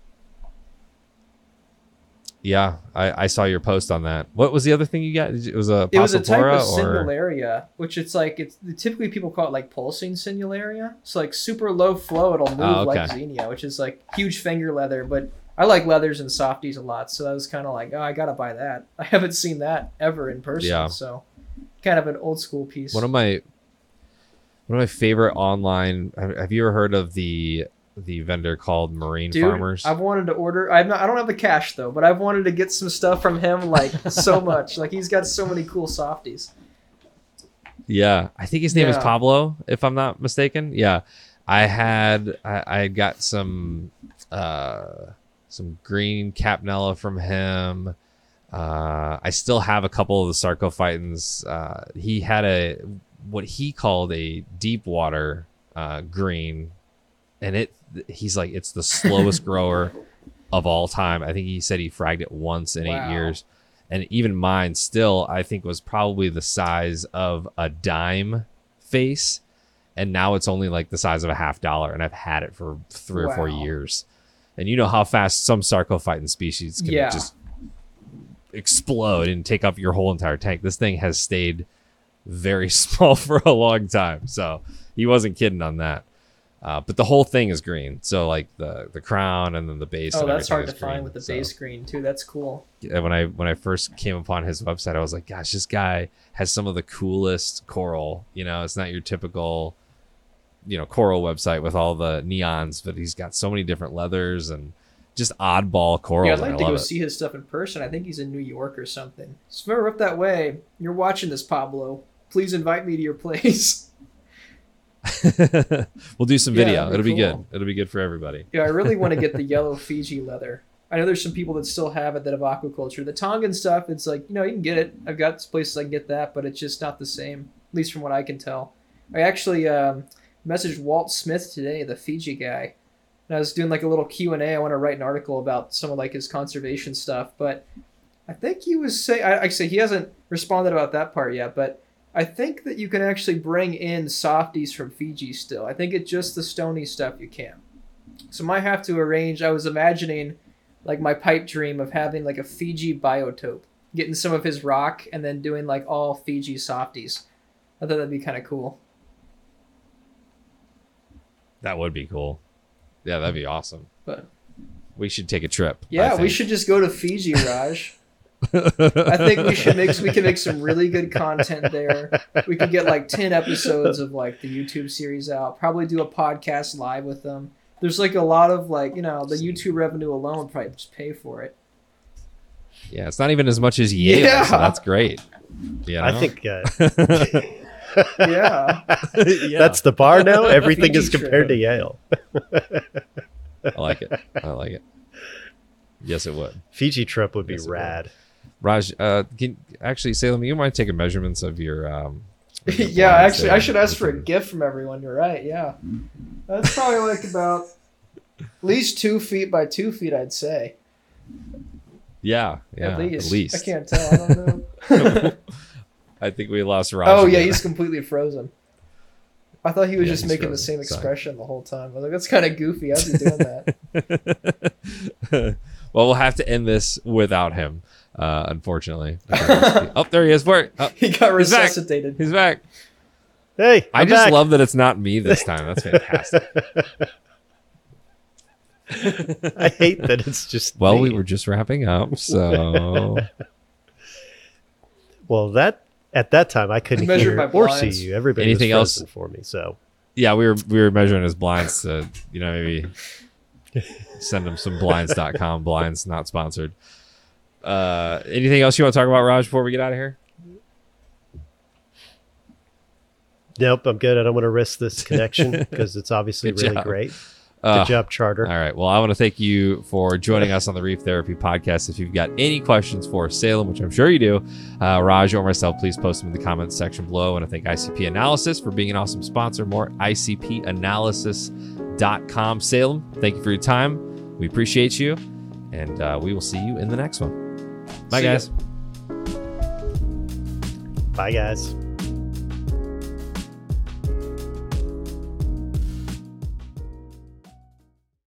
Speaker 1: Yeah, I, I saw your post on that. What was the other thing you got? It was a
Speaker 3: It was a type of
Speaker 1: or
Speaker 3: which it's like it's typically people call it like pulsing Sinularia. So like super low flow, it'll ah, move
Speaker 1: Oh,
Speaker 3: like
Speaker 1: okay.
Speaker 3: xenia, which is like huge finger leather. But I like leathers and softies a lot, so I was kind of like, oh, I gotta buy that. I haven't seen that ever in person,
Speaker 1: Yeah.
Speaker 3: so kind of an old school piece.
Speaker 1: one of my one of my favorite online. Have you ever heard of the the vendor called Marine
Speaker 3: Dude,
Speaker 1: Farmers?
Speaker 3: I've wanted to order. I've not. I don't have the cash though, but I've wanted to get some stuff from him like so much. Like he's got so many cool softies.
Speaker 1: Yeah, I think his name is Pablo, if I'm not mistaken. Yeah, I had I, I got some uh some green capnella from him. Uh, I still have a couple of the sarcophytons. Uh, he had a what he called a deep water uh, green, and it he's like it's the slowest grower of all time. I think he said he fragged it once in
Speaker 3: Wow.
Speaker 1: eight years, and even mine still I think was probably the size of a dime face, and now it's only like the size of a half dollar, and I've had it for three or four years. And you know how fast some sarcophyton species can
Speaker 3: Yeah.
Speaker 1: just explode and take up your whole entire tank. This thing has stayed very small for a long time. So he wasn't kidding on that. Uh, but the whole thing is green. So like the the crown and then the base.
Speaker 3: Oh,
Speaker 1: and
Speaker 3: that's
Speaker 1: everything
Speaker 3: hard to find
Speaker 1: green.
Speaker 3: with the
Speaker 1: So,
Speaker 3: base green too. That's cool.
Speaker 1: yeah, When I when I first came upon his website, I was like, gosh, this guy has some of the coolest coral. You know, it's not your typical, you know, coral website with all the neons, but he's got so many different leathers and just oddball corals.
Speaker 3: Yeah, I'd like to go
Speaker 1: it.
Speaker 3: see his stuff in person. I think he's in New York or something. So if ever up that way, you're watching this, Pablo. Please invite me to your place.
Speaker 1: we'll do some video.
Speaker 3: that'd
Speaker 1: It'll
Speaker 3: be
Speaker 1: good. It'll be good for everybody.
Speaker 3: Yeah, I really want to get the yellow Fiji leather. I know there's some people that still have it that have aquaculture. The Tongan stuff, it's like, you know, you can get it. I've got places I can get that, but it's just not the same, at least from what I can tell. I actually um, messaged Walt Smith today, the Fiji guy. And I was doing like a little Q&A. I want to write an article about some of like his conservation stuff, but I think he was saying, I, I say he hasn't responded about that part yet, but I think that you can actually bring in softies from Fiji still. I think it's just the stony stuff you can. So might have to arrange. I was imagining like my pipe dream of having like a Fiji biotope, getting some of his rock and then doing like all Fiji softies. I thought that'd be kind of cool.
Speaker 1: That would be cool. Yeah, that'd be awesome.
Speaker 3: But
Speaker 1: We should take a trip.
Speaker 3: Yeah, we should just go to Fiji, Raj. I think we should make we can make some really good content there. We could get like ten episodes of like the YouTube series out. Probably do a podcast live with them. There's like a lot of like you know the YouTube revenue alone would probably just pay for it.
Speaker 1: Yeah, it's not even as much as Yale,
Speaker 3: Yeah.
Speaker 1: so that's great. Yeah,
Speaker 2: I think uh,
Speaker 3: Yeah,
Speaker 2: that's the bar now. Everything is compared
Speaker 3: trip.
Speaker 2: to Yale.
Speaker 1: I like it. I like it. Yes, it would.
Speaker 2: Fiji trip would be
Speaker 1: Yes, it would. Raj, uh, can, actually, Salem, you mind taking measurements of your? Um, of your
Speaker 3: yeah. Actually,
Speaker 1: there?
Speaker 3: I should ask for a gift from everyone. You're right. Yeah, that's probably like about at least two feet by two feet. I'd say
Speaker 1: Yeah, yeah,
Speaker 3: at least.
Speaker 1: At least.
Speaker 3: I can't tell. I don't know.
Speaker 1: I think we lost Raj.
Speaker 3: oh yeah, he's completely frozen. I thought he was
Speaker 1: Yeah,
Speaker 3: just making the same
Speaker 1: Sorry.
Speaker 3: expression the whole time. I was like, that's kind of goofy. How's he doing that?
Speaker 1: well, we'll have to end this without him, uh, unfortunately. oh, there he is. Where? Oh,
Speaker 3: he got
Speaker 1: He's back.
Speaker 3: resuscitated.
Speaker 1: he's back.
Speaker 2: Hey,
Speaker 1: i
Speaker 2: I'm
Speaker 1: just
Speaker 2: back.
Speaker 1: love that it's not me this time. That's fantastic.
Speaker 2: I hate that it's just.
Speaker 1: well,
Speaker 2: me.
Speaker 1: we were just wrapping up, so
Speaker 2: Well, that at that time I couldn't
Speaker 3: Measured
Speaker 2: hear
Speaker 3: by
Speaker 2: or see you. Everybody
Speaker 1: Anything
Speaker 2: was
Speaker 1: else?
Speaker 2: for me. So
Speaker 1: yeah, we were we were measuring his blinds to you know maybe send him some blinds.com blinds not sponsored. Uh, anything else you want to talk about, Raj, before we get out of here?
Speaker 2: nope, I'm good. I don't want to risk this connection because it's obviously
Speaker 1: Good
Speaker 2: really
Speaker 1: job.
Speaker 2: great. Good
Speaker 1: Uh,
Speaker 2: job, Charter.
Speaker 1: All right. Well, I want to thank you for joining us on the Reef Therapy podcast. If you've got any questions for Salem, which I'm sure you do, uh, Raj or myself, please post them in the comments section below. And I thank ICP Analysis for being an awesome sponsor. More ICPanalysis.com. Salem, thank you for your time. We appreciate you. And uh, we will see you in the next one. Bye,
Speaker 3: See ya.
Speaker 1: guys.
Speaker 2: Bye, guys.